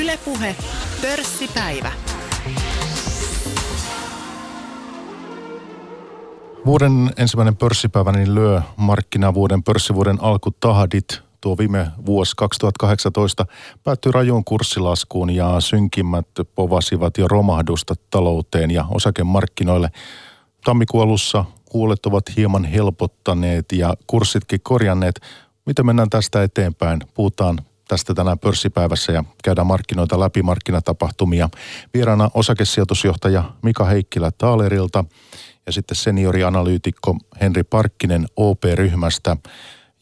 Ylepuhe pörssipäivä. Vuoden ensimmäinen pörssipäivä niin lyö markkinavuoden pörssivuoden alkutahdit. Tuo viime vuosi 2018 päättyi rajuun kurssilaskuun ja synkimmät povasivat jo romahdusta talouteen ja osakemarkkinoille. Tammikuun alussa huolet ovat hieman helpottaneet ja kurssitkin korjanneet. Miten mennään tästä eteenpäin? Puhutaan tästä tänään pörssipäivässä ja käydään markkinoita läpi markkinatapahtumia. Vieraana osakesijoitusjohtaja Mika Heikkilä Taalerilta ja sitten seniorianalyytikko Henri Parkkinen OP-ryhmästä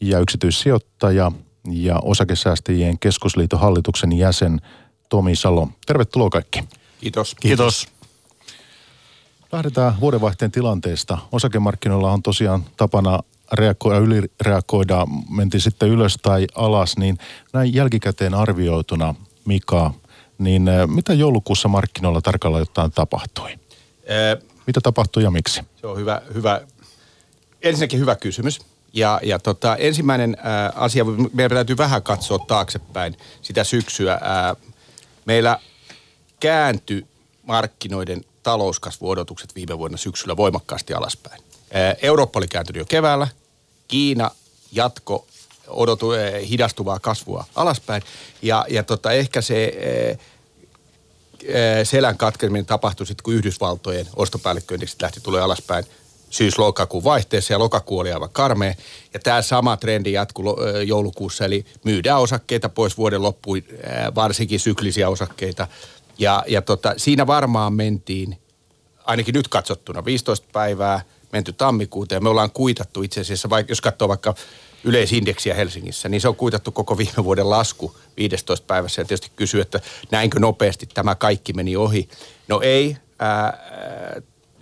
ja yksityissijoittaja ja osakesäästäjien keskusliiton hallituksen jäsen Tomi Salo. Tervetuloa kaikki. Kiitos. Kiitos. Lähdetään vuodenvaihteen tilanteesta. Osakemarkkinoilla on tosiaan tapana reagoida, ylireagoida, mentiin sitten ylös tai alas, niin näin jälkikäteen arvioituna, Mika, niin eh, mitä joulukuussa markkinoilla tarkalleen ottaen tapahtui? Ää, mitä tapahtui ja miksi? Se on hyvä, hyvä. ensinnäkin hyvä kysymys. Ja, ja tota, ensimmäinen ää, asia, meidän täytyy vähän katsoa taaksepäin sitä syksyä. Ää, meillä kääntyi markkinoiden talouskasvuodotukset viime vuonna syksyllä voimakkaasti alaspäin. Eurooppa oli kääntynyt jo keväällä, Kiina jatko odotu, hidastuvaa kasvua alaspäin. Ja, ja tota, ehkä se selän katkeminen tapahtui sitten, kun Yhdysvaltojen ostopäällikköindeksit lähti tulee alaspäin syys-lokakuun vaihteessa ja lokakuu oli aivan karmea. Ja tämä sama trendi jatkuu joulukuussa, eli myydään osakkeita pois vuoden loppuun, varsinkin syklisiä osakkeita. Ja, ja tota, siinä varmaan mentiin, ainakin nyt katsottuna, 15 päivää, menty tammikuuta ja me ollaan kuitattu itse asiassa, vaikka, jos katsoo vaikka yleisindeksiä Helsingissä, niin se on kuitattu koko viime vuoden lasku 15 päivässä. Ja tietysti kysyy, että näinkö nopeasti tämä kaikki meni ohi. No ei. Ää,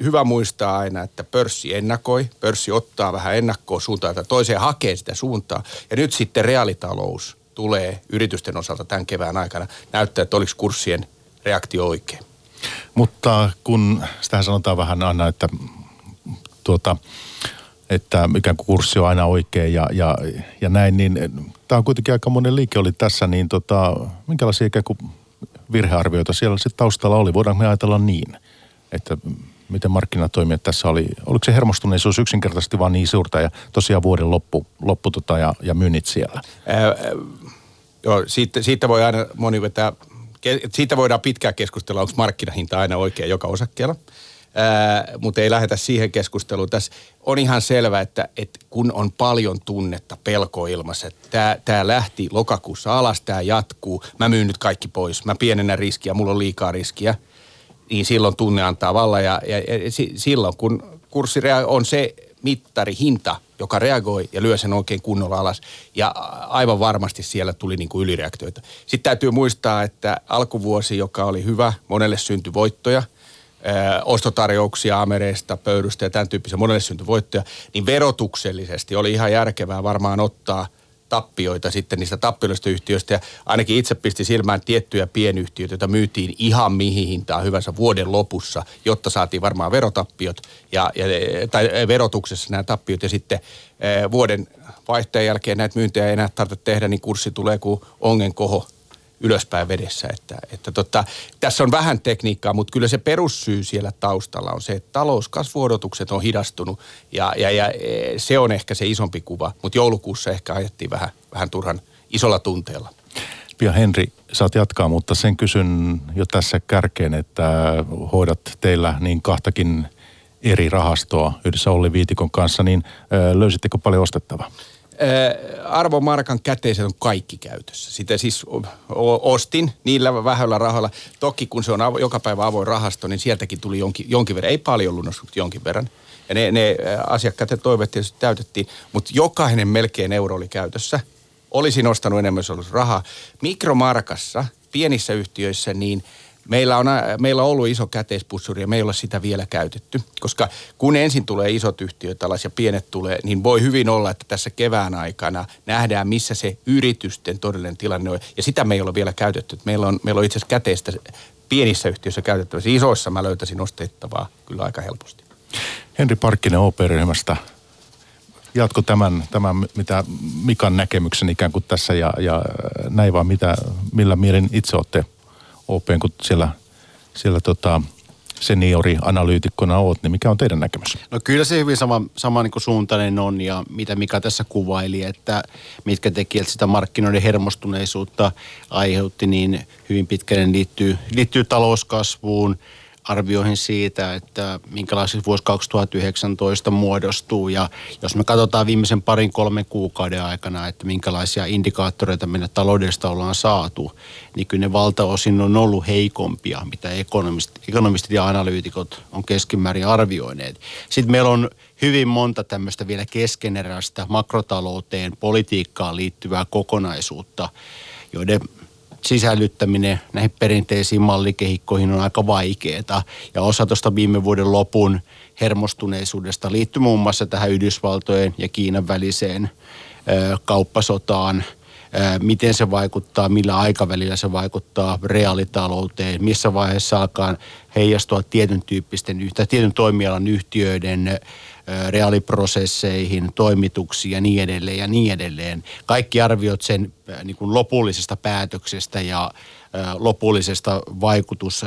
hyvä muistaa aina, että pörssi ennakoi, pörssi ottaa vähän ennakkoa suuntaan tai toiseen hakee sitä suuntaa. Ja nyt sitten reaalitalous tulee yritysten osalta tämän kevään aikana näyttää, että oliko kurssien reaktio oikein. Mutta kun sitä sanotaan vähän aina, että tuota, että kuin kurssi on aina oikein ja, ja, ja näin, niin tämä on kuitenkin aika monen liike oli tässä, niin tota, minkälaisia ikään kuin virhearvioita siellä sitten taustalla oli? Voidaanko me ajatella niin, että miten markkinatoimijat tässä oli, oliko se hermostuneisuus yksinkertaisesti vaan niin suurta ja tosiaan vuoden loppu, loppu tota ja, ja myynnit siellä? Ää, joo, siitä, siitä voi aina moni vetää, siitä voidaan pitkään keskustella, onko markkinahinta aina oikein joka osakkeella mutta ei lähdetä siihen keskusteluun. Tässä on ihan selvä, että, että kun on paljon tunnetta pelkoilmassa, että tämä lähti lokakuussa alas, tämä jatkuu, mä myyn nyt kaikki pois, mä pienennän riskiä, mulla on liikaa riskiä, niin silloin tunne antaa valla ja, ja, ja silloin kun kurssi on se mittari, hinta, joka reagoi ja lyö sen oikein kunnolla alas. Ja aivan varmasti siellä tuli niin kuin ylireaktioita. Sitten täytyy muistaa, että alkuvuosi, joka oli hyvä, monelle syntyi voittoja – ostotarjouksia Amereista, pöydystä ja tämän tyyppisiä monelle syntyi voittoja, niin verotuksellisesti oli ihan järkevää varmaan ottaa tappioita sitten niistä tappioista yhtiöistä. Ja ainakin itse pisti silmään tiettyjä pienyhtiöitä, joita myytiin ihan mihin hintaan hyvänsä vuoden lopussa, jotta saatiin varmaan verotappiot ja, ja, tai verotuksessa nämä tappiot. Ja sitten vuoden vaihteen jälkeen näitä myyntejä ei enää tarvitse tehdä, niin kurssi tulee kuin ongen koho ylöspäin vedessä. Että, että tota, tässä on vähän tekniikkaa, mutta kyllä se perussyy siellä taustalla on se, että talouskasvuodotukset on hidastunut ja, ja, ja e, se on ehkä se isompi kuva. Mutta joulukuussa ehkä ajettiin vähän, vähän turhan isolla tunteella. Pia Henri, saat jatkaa, mutta sen kysyn jo tässä kärkeen, että hoidat teillä niin kahtakin eri rahastoa yhdessä Olli Viitikon kanssa, niin löysittekö paljon ostettavaa? Arvomarkan käteiset on kaikki käytössä. Sitä siis ostin niillä vähällä rahoilla. Toki kun se on avo, joka päivä avoin rahasto, niin sieltäkin tuli jonkin, jonkin verran. Ei paljon lunnas, mutta jonkin verran. Ja ne, ne asiakkaat ja toiveet tietysti täytettiin. Mutta jokainen melkein euro oli käytössä. Olisin ostanut enemmän, jos olisi rahaa. Mikromarkassa, pienissä yhtiöissä, niin – Meillä on, meillä on ollut iso käteispussuri ja me ei ole sitä vielä käytetty, koska kun ensin tulee isot yhtiöt alas ja pienet tulee, niin voi hyvin olla, että tässä kevään aikana nähdään, missä se yritysten todellinen tilanne on. Ja sitä me ei ole vielä käytetty. Meillä on, meillä on itse asiassa käteistä pienissä yhtiöissä käytettävissä. Isoissa mä löytäisin ostettavaa kyllä aika helposti. Henri Parkkinen OP-ryhmästä. Jatko tämän, tämän, mitä Mikan näkemyksen ikään kuin tässä ja, ja näin vaan, mitä, millä mielin itse olette OP, kun siellä, siellä tota, seniori-analyytikkona oot, niin mikä on teidän näkemys? No kyllä se hyvin sama, sama niin suuntainen on ja mitä Mika tässä kuvaili, että mitkä tekijät sitä markkinoiden hermostuneisuutta aiheutti, niin hyvin pitkälle liittyy, liittyy talouskasvuun, arvioihin siitä, että minkälaisessa vuosi 2019 muodostuu. Ja jos me katsotaan viimeisen parin kolmen kuukauden aikana, että minkälaisia indikaattoreita meidän taloudesta ollaan saatu, niin kyllä ne valtaosin on ollut heikompia, mitä ekonomistit, ekonomistit ja analyytikot on keskimäärin arvioineet. Sitten meillä on hyvin monta tämmöistä vielä keskeneräistä makrotalouteen, politiikkaan liittyvää kokonaisuutta, joiden sisällyttäminen näihin perinteisiin mallikehikkoihin on aika vaikeaa. Ja osa tuosta viime vuoden lopun hermostuneisuudesta liittyy muun muassa tähän Yhdysvaltojen ja Kiinan väliseen ö, kauppasotaan, miten se vaikuttaa, millä aikavälillä se vaikuttaa reaalitalouteen, missä vaiheessa alkaa heijastua tietyn tyyppisten tai tietyn toimialan yhtiöiden reaaliprosesseihin, toimituksiin ja niin edelleen ja niin edelleen. Kaikki arviot sen niin kuin lopullisesta päätöksestä ja lopullisesta vaikutus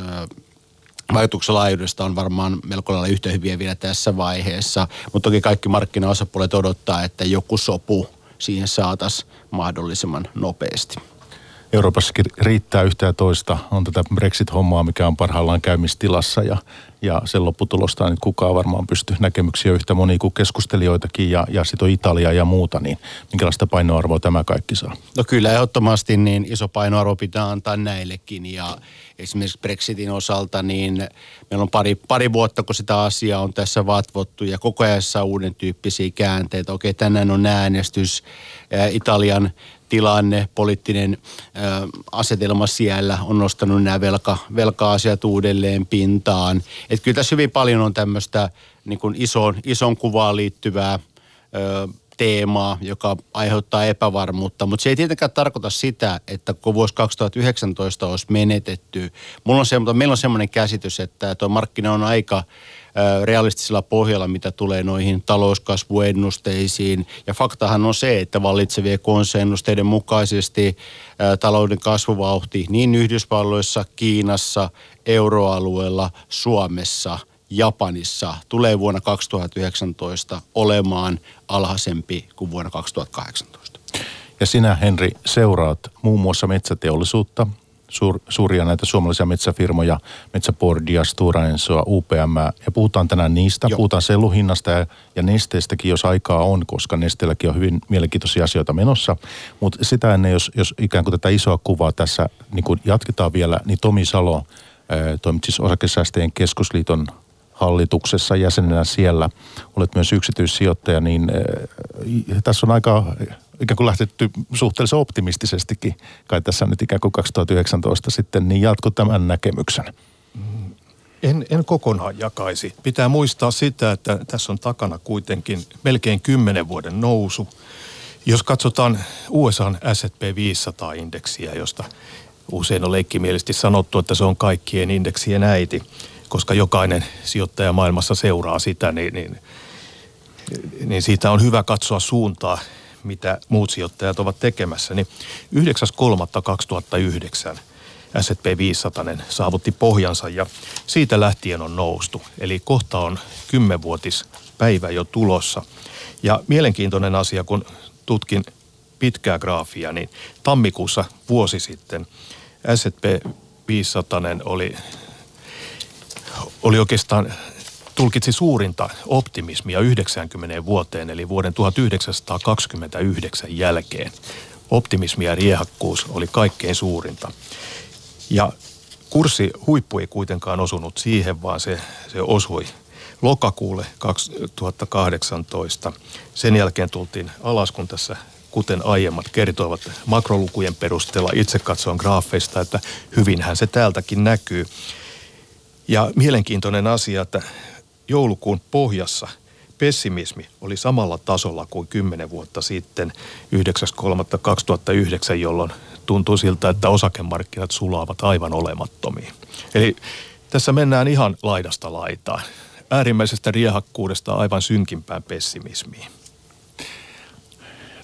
vaikutuksen laajuudesta on varmaan melko lailla yhtä hyviä vielä tässä vaiheessa, mutta toki kaikki markkinaosapuolet odottaa, että joku sopu siihen saataisiin mahdollisimman nopeasti. Euroopassakin riittää yhtä ja toista. On tätä Brexit-hommaa, mikä on parhaillaan käymistilassa ja, ja sen lopputulosta nyt kukaan varmaan pysty näkemyksiä yhtä moni kuin keskustelijoitakin ja, ja sitten on Italia ja muuta, niin minkälaista painoarvoa tämä kaikki saa? No kyllä ehdottomasti niin iso painoarvo pitää antaa näillekin ja esimerkiksi Brexitin osalta niin meillä on pari, pari vuotta, kun sitä asiaa on tässä vatvottu ja koko ajan saa uuden tyyppisiä käänteitä. Okei, tänään on äänestys Italian tilanne, poliittinen ö, asetelma siellä on nostanut nämä velka, velka-asiat uudelleen pintaan. Et kyllä tässä hyvin paljon on tämmöistä niin kuin ison, ison kuvaan liittyvää ö, teemaa, joka aiheuttaa epävarmuutta, mutta se ei tietenkään tarkoita sitä, että kun vuosi 2019 olisi menetetty. Mulla on se, mutta meillä on semmoinen käsitys, että tuo markkina on aika realistisella pohjalla, mitä tulee noihin talouskasvuennusteisiin. Ja faktahan on se, että vallitsevien konsennusteiden mukaisesti talouden kasvuvauhti niin Yhdysvalloissa, Kiinassa, euroalueella, Suomessa – Japanissa tulee vuonna 2019 olemaan alhaisempi kuin vuonna 2018. Ja sinä, Henri, seuraat muun muassa metsäteollisuutta, suur, suuria näitä suomalaisia metsäfirmoja, Metsäpordia, Stora Ensoa, UPM, ja puhutaan tänään niistä, Joo. puhutaan selluhinnasta ja, ja nesteestäkin, jos aikaa on, koska nesteelläkin on hyvin mielenkiintoisia asioita menossa. Mutta sitä ennen, jos, jos ikään kuin tätä isoa kuvaa tässä niin kun jatketaan vielä, niin Tomi Salo, toimit siis osakesäästäjien keskusliiton hallituksessa jäsenenä siellä, olet myös yksityissijoittaja, niin äh, tässä on aika ikään kuin lähtetty suhteellisen optimistisestikin, kai tässä nyt ikään kuin 2019 sitten, niin jatko tämän näkemyksen? En, en kokonaan jakaisi. Pitää muistaa sitä, että tässä on takana kuitenkin melkein kymmenen vuoden nousu. Jos katsotaan USAn S&P 500-indeksiä, josta usein on leikkimielisesti sanottu, että se on kaikkien indeksien äiti – koska jokainen sijoittaja maailmassa seuraa sitä, niin, niin, niin siitä on hyvä katsoa suuntaa, mitä muut sijoittajat ovat tekemässä. Niin 9.3.2009 S&P 500 saavutti pohjansa ja siitä lähtien on noustu. Eli kohta on kymmenvuotispäivä jo tulossa. Ja mielenkiintoinen asia, kun tutkin pitkää graafia, niin tammikuussa vuosi sitten S&P 500 oli oli oikeastaan tulkitsi suurinta optimismia 90 vuoteen, eli vuoden 1929 jälkeen. Optimismi ja riehakkuus oli kaikkein suurinta. Ja kurssi huippu ei kuitenkaan osunut siihen, vaan se, se osui lokakuulle 2018. Sen jälkeen tultiin alas, kun tässä kuten aiemmat kertoivat makrolukujen perusteella. Itse katsoin graafeista, että hyvinhän se täältäkin näkyy. Ja mielenkiintoinen asia, että joulukuun pohjassa pessimismi oli samalla tasolla kuin 10 vuotta sitten 9.3.2009, jolloin tuntuu siltä, että osakemarkkinat sulaavat aivan olemattomiin. Eli tässä mennään ihan laidasta laitaan. Äärimmäisestä riehakkuudesta aivan synkimpään pessimismiin.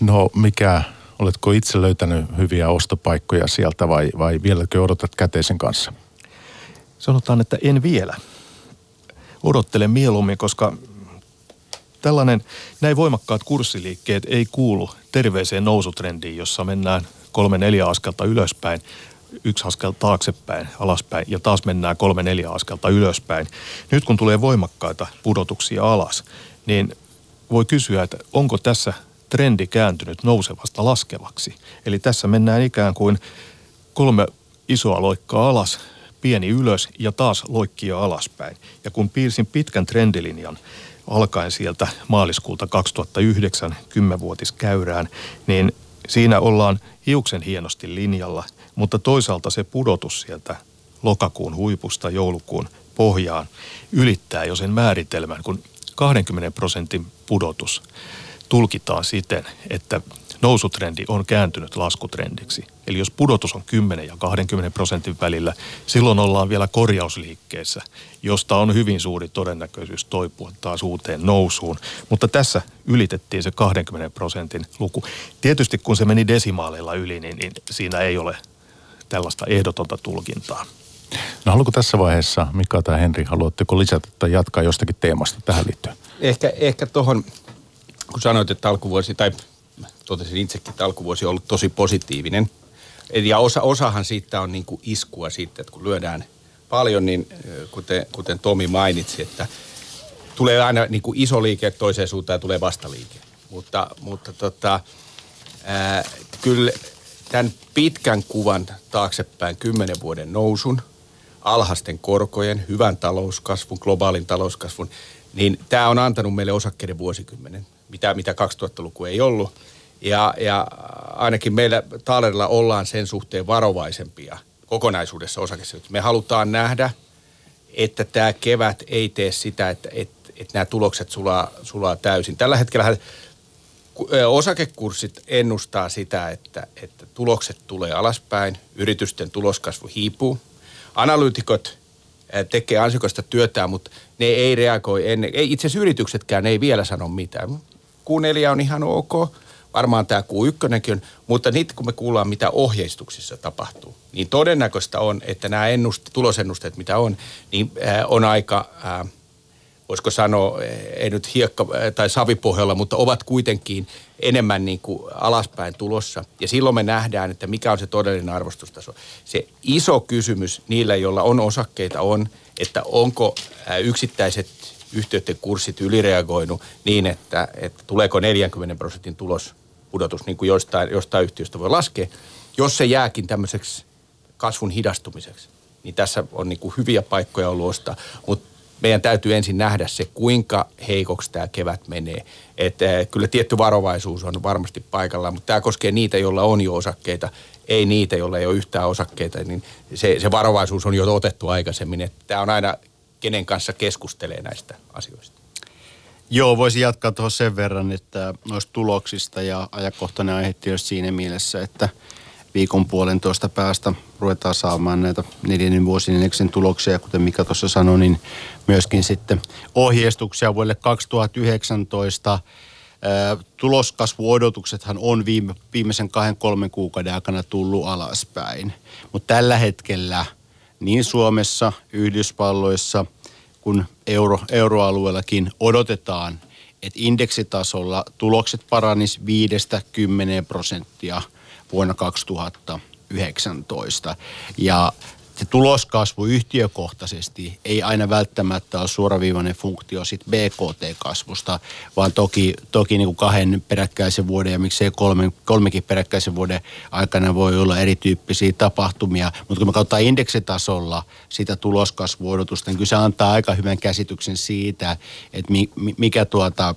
No mikä Oletko itse löytänyt hyviä ostopaikkoja sieltä vai, vai vieläkö odotat käteisen kanssa? Sanotaan, että en vielä. Odottelen mieluummin, koska tällainen, näin voimakkaat kurssiliikkeet ei kuulu terveeseen nousutrendiin, jossa mennään kolme neljä askelta ylöspäin, yksi askel taaksepäin, alaspäin ja taas mennään kolme neljä askelta ylöspäin. Nyt kun tulee voimakkaita pudotuksia alas, niin voi kysyä, että onko tässä trendi kääntynyt nousevasta laskevaksi. Eli tässä mennään ikään kuin kolme isoa loikkaa alas, pieni ylös ja taas loikkia alaspäin. Ja kun piirsin pitkän trendilinjan alkaen sieltä maaliskuulta 2009 kymmenvuotiskäyrään, niin siinä ollaan hiuksen hienosti linjalla, mutta toisaalta se pudotus sieltä lokakuun huipusta joulukuun pohjaan ylittää jo sen määritelmän, kun 20 prosentin pudotus tulkitaan siten, että nousutrendi on kääntynyt laskutrendiksi. Eli jos pudotus on 10 ja 20 prosentin välillä, silloin ollaan vielä korjausliikkeessä, josta on hyvin suuri todennäköisyys toipua taas uuteen nousuun. Mutta tässä ylitettiin se 20 prosentin luku. Tietysti kun se meni desimaaleilla yli, niin, niin siinä ei ole tällaista ehdotonta tulkintaa. No haluatko tässä vaiheessa, Mika tai Henri, haluatteko lisätä tai jatkaa jostakin teemasta tähän liittyen? Ehkä, ehkä tuohon, kun sanoit, että alkuvuosi, tai totesin itsekin, että alkuvuosi on ollut tosi positiivinen. Ja osa, osahan siitä on niin kuin iskua siitä, että kun lyödään paljon, niin kuten, kuten Tomi mainitsi, että tulee aina niin kuin iso liike toiseen suuntaan ja tulee vastaliike. Mutta, mutta tota, ää, kyllä tämän pitkän kuvan taaksepäin kymmenen vuoden nousun, alhaisten korkojen, hyvän talouskasvun, globaalin talouskasvun, niin tämä on antanut meille osakkeiden vuosikymmenen, mitä, mitä 2000-luku ei ollut. Ja, ja ainakin meillä Taalerilla ollaan sen suhteen varovaisempia kokonaisuudessa osakessa. Me halutaan nähdä, että tämä kevät ei tee sitä, että, että, että nämä tulokset sulaa, sulaa täysin. Tällä hetkellä osakekurssit ennustaa sitä, että, että tulokset tulee alaspäin, yritysten tuloskasvu hiipuu. Analyytikot tekee ansikasta työtään, mutta ne ei reagoi ennen. Ei, itse asiassa yrityksetkään ei vielä sano mitään. Q4 on ihan ok, varmaan tämä Q1 on, mutta nyt kun me kuullaan, mitä ohjeistuksissa tapahtuu, niin todennäköistä on, että nämä ennuste, tulosennusteet, mitä on, niin äh, on aika, äh, voisiko sanoa, ei nyt hiekka tai savipohjalla, mutta ovat kuitenkin enemmän niin kuin alaspäin tulossa. Ja silloin me nähdään, että mikä on se todellinen arvostustaso. Se iso kysymys niillä, joilla on osakkeita, on, että onko yksittäiset yhtiöiden kurssit ylireagoinut niin, että, että tuleeko 40 prosentin tulospudotus, niin kuin jostain, jostain yhtiöstä voi laskea. Jos se jääkin tämmöiseksi kasvun hidastumiseksi, niin tässä on niin kuin hyviä paikkoja ollut ostaa. Mutta meidän täytyy ensin nähdä se, kuinka heikoksi tämä kevät menee. Että kyllä tietty varovaisuus on varmasti paikallaan, mutta tämä koskee niitä, joilla on jo osakkeita, ei niitä, joilla ei ole yhtään osakkeita, niin se, se varovaisuus on jo otettu aikaisemmin. Tämä on aina kenen kanssa keskustelee näistä asioista. Joo, voisin jatkaa tuohon sen verran, että noista tuloksista ja ajankohtainen aihe tietysti siinä mielessä, että viikon puolentoista päästä ruvetaan saamaan näitä neljännen vuosineljäksen tuloksia. Kuten Mika tuossa sanoi, niin myöskin sitten ohjeistuksia vuodelle 2019. Tuloskasvuodotuksethan on viime, viimeisen kahden kolmen kuukauden aikana tullut alaspäin. Mutta tällä hetkellä – niin Suomessa, Yhdysvalloissa kuin euro, euroalueellakin odotetaan, että indeksitasolla tulokset paranis 5-10 prosenttia vuonna 2019. Ja se tuloskasvu yhtiökohtaisesti ei aina välttämättä ole suoraviivainen funktio sit BKT-kasvusta, vaan toki, toki niin kuin kahden peräkkäisen vuoden ja miksei kolme, kolmekin peräkkäisen vuoden aikana voi olla erityyppisiä tapahtumia. Mutta kun me katsotaan indeksitasolla sitä tuloskasvuodotusta, niin kyllä se antaa aika hyvän käsityksen siitä, että mikä tuota,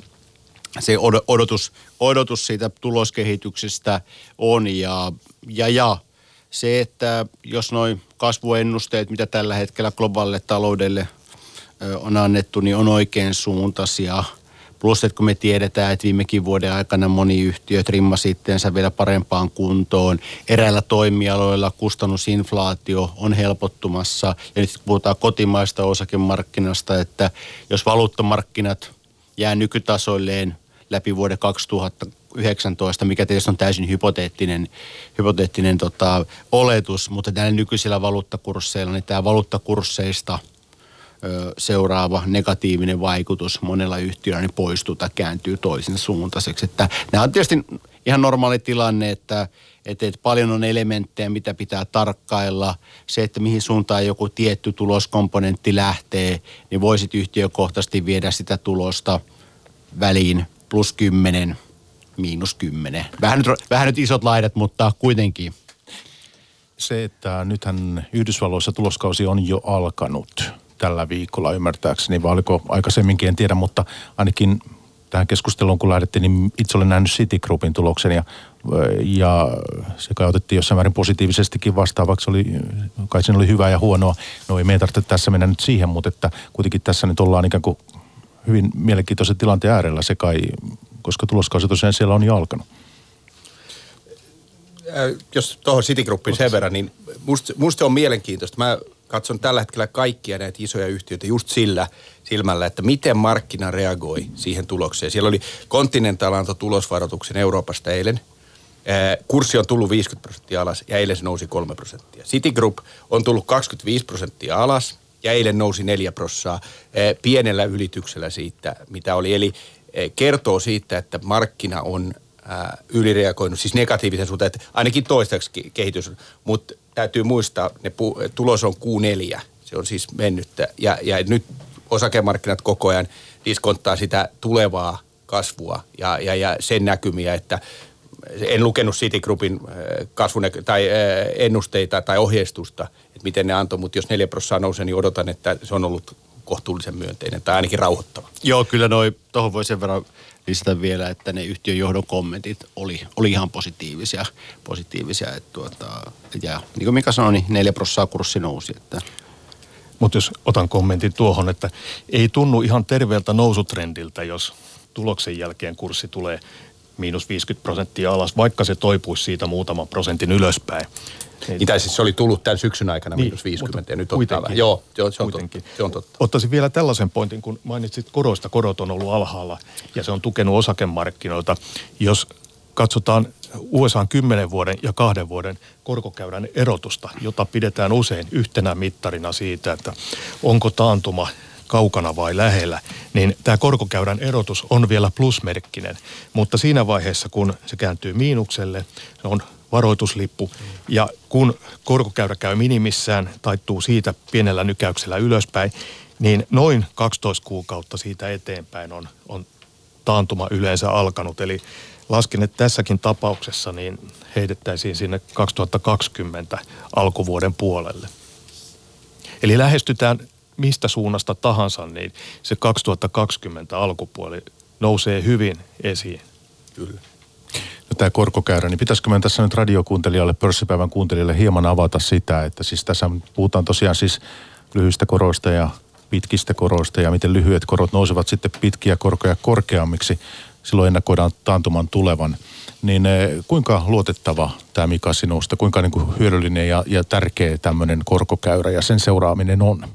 se odotus, odotus siitä tuloskehityksestä on ja, ja, ja se, että jos noin kasvuennusteet, mitä tällä hetkellä globaalille taloudelle on annettu, niin on oikein suuntaisia. Plus, että kun me tiedetään, että viimekin vuoden aikana moni yhtiö trimmasi itteensä vielä parempaan kuntoon. Eräillä toimialoilla kustannusinflaatio on helpottumassa. Ja nyt puhutaan kotimaista osakemarkkinasta, että jos valuuttamarkkinat jää nykytasoilleen läpi vuoden 2020, 19, mikä tietysti on täysin hypoteettinen, hypoteettinen tota, oletus, mutta näillä nykyisillä valuuttakursseilla, niin tämä valuuttakursseista ö, seuraava negatiivinen vaikutus monella yhtiöllä niin poistuu tai kääntyy toisin suuntaiseksi. Että nämä on tietysti ihan normaali tilanne, että, että, että paljon on elementtejä, mitä pitää tarkkailla. Se, että mihin suuntaan joku tietty tuloskomponentti lähtee, niin voisit yhtiökohtaisesti viedä sitä tulosta väliin plus 10, miinus 10. Vähän nyt, vähän nyt isot laidat, mutta kuitenkin. Se, että nythän Yhdysvalloissa tuloskausi on jo alkanut tällä viikolla ymmärtääkseni, vai oliko aikaisemminkin, en tiedä, mutta ainakin tähän keskusteluun kun lähdettiin, niin itse olen nähnyt Citigroupin tuloksen ja, ja se kai otettiin jossain määrin positiivisestikin vastaavaksi, oli, kai siinä oli hyvää ja huonoa. No ei meidän tarvitse tässä mennä nyt siihen, mutta että kuitenkin tässä nyt ollaan ikään kuin hyvin mielenkiintoisen tilanteen äärellä se kai, koska tuloskausi tosiaan siellä on jo alkanut. Jos tuohon Citigroupiin sen verran, niin musta, musta on mielenkiintoista. Mä katson tällä hetkellä kaikkia näitä isoja yhtiöitä just sillä silmällä, että miten markkina reagoi siihen tulokseen. Siellä oli Continental antoi tulosvaroituksen Euroopasta eilen. Kurssi on tullut 50 prosenttia alas ja eilen se nousi 3 prosenttia. Citigroup on tullut 25 prosenttia alas ja eilen nousi 4 prosenttia pienellä ylityksellä siitä, mitä oli. Eli kertoo siitä, että markkina on ylireagoinut, siis negatiivisen suhteen, että ainakin toistaiseksi kehitys, mutta täytyy muistaa, ne pu, tulos on Q4, se on siis mennyttä, ja, ja nyt osakemarkkinat koko ajan diskonttaa sitä tulevaa kasvua ja, ja, ja sen näkymiä, että en lukenut Citigroupin kasvun tai ennusteita tai ohjeistusta, että miten ne antoi, mutta jos 4 prosenttia nousee, niin odotan, että se on ollut kohtuullisen myönteinen tai ainakin rauhoittava. Joo, kyllä noi, tuohon voi sen verran lisätä vielä, että ne yhtiön johdon kommentit oli, oli ihan positiivisia. positiivisia että tuota, ja niin kuin Mika sanoi, niin 4 prosenttia kurssi nousi. Että. Mutta jos otan kommentin tuohon, että ei tunnu ihan terveeltä nousutrendiltä, jos tuloksen jälkeen kurssi tulee miinus 50 prosenttia alas, vaikka se toipuisi siitä muutaman prosentin ylöspäin. Niin, tai siis se oli tullut tämän syksyn aikana niin, miinus 50 ja nyt ottaa vähän. Joo, joo se, on totta, se on totta. Ottaisin vielä tällaisen pointin, kun mainitsit koroista, korot on ollut alhaalla ja se on tukenut osakemarkkinoita. Jos katsotaan USA 10 vuoden ja kahden vuoden korkokäyrän erotusta, jota pidetään usein yhtenä mittarina siitä, että onko taantuma kaukana vai lähellä, niin tämä korkokäyrän erotus on vielä plusmerkkinen. Mutta siinä vaiheessa, kun se kääntyy miinukselle, se on varoituslippu. Ja kun korkokäyrä käy minimissään, taittuu siitä pienellä nykäyksellä ylöspäin, niin noin 12 kuukautta siitä eteenpäin on, on taantuma yleensä alkanut. Eli lasken, että tässäkin tapauksessa niin heitettäisiin sinne 2020 alkuvuoden puolelle. Eli lähestytään mistä suunnasta tahansa, niin se 2020 alkupuoli nousee hyvin esiin. Kyllä tämä korkokäyrä, niin pitäisikö meidän tässä nyt radiokuuntelijalle, pörssipäivän kuuntelijalle hieman avata sitä, että siis tässä puhutaan tosiaan siis lyhyistä koroista ja pitkistä koroista ja miten lyhyet korot nousevat sitten pitkiä korkoja korkeammiksi. Silloin ennakoidaan taantuman tulevan. Niin eh, kuinka luotettava tämä Mika sinusta, kuinka niin kuin hyödyllinen ja, ja tärkeä tämmöinen korkokäyrä ja sen seuraaminen on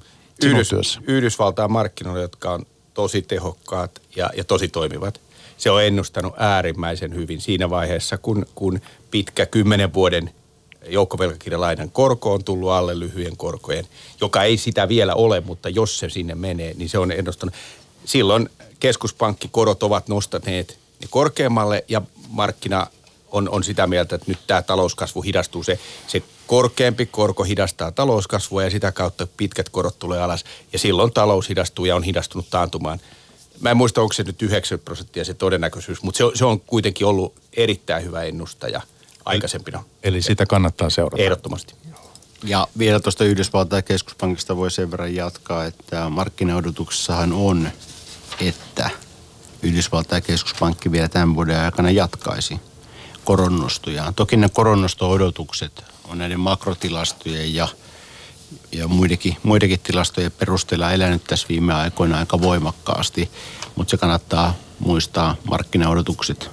Yhdys, Yhdysvaltain markkinoilla, jotka on tosi tehokkaat ja, ja tosi toimivat, se on ennustanut äärimmäisen hyvin siinä vaiheessa, kun, kun pitkä kymmenen vuoden joukkovelkakirjalainan korko on tullut alle lyhyen korkojen, joka ei sitä vielä ole, mutta jos se sinne menee, niin se on ennustanut. Silloin keskuspankkikorot ovat nostaneet ne korkeammalle ja markkina on, on sitä mieltä, että nyt tämä talouskasvu hidastuu. Se, se korkeampi korko hidastaa talouskasvua ja sitä kautta pitkät korot tulee alas. Ja silloin talous hidastuu ja on hidastunut taantumaan – Mä en muista, onko se nyt 90 prosenttia se todennäköisyys, mutta se on, se on kuitenkin ollut erittäin hyvä ennustaja aikaisempina. Eli sitä kannattaa seurata. Ehdottomasti. Ja vielä tuosta Yhdysvaltain keskuspankista voi sen verran jatkaa, että markkinaodotuksessahan on, että Yhdysvaltain keskuspankki vielä tämän vuoden aikana jatkaisi koronnostujaan. Toki ne koronnosto-odotukset on näiden makrotilastojen ja – ja muidenkin, muidenkin tilastojen perusteella elänyt tässä viime aikoina aika voimakkaasti, mutta se kannattaa muistaa markkinaodotukset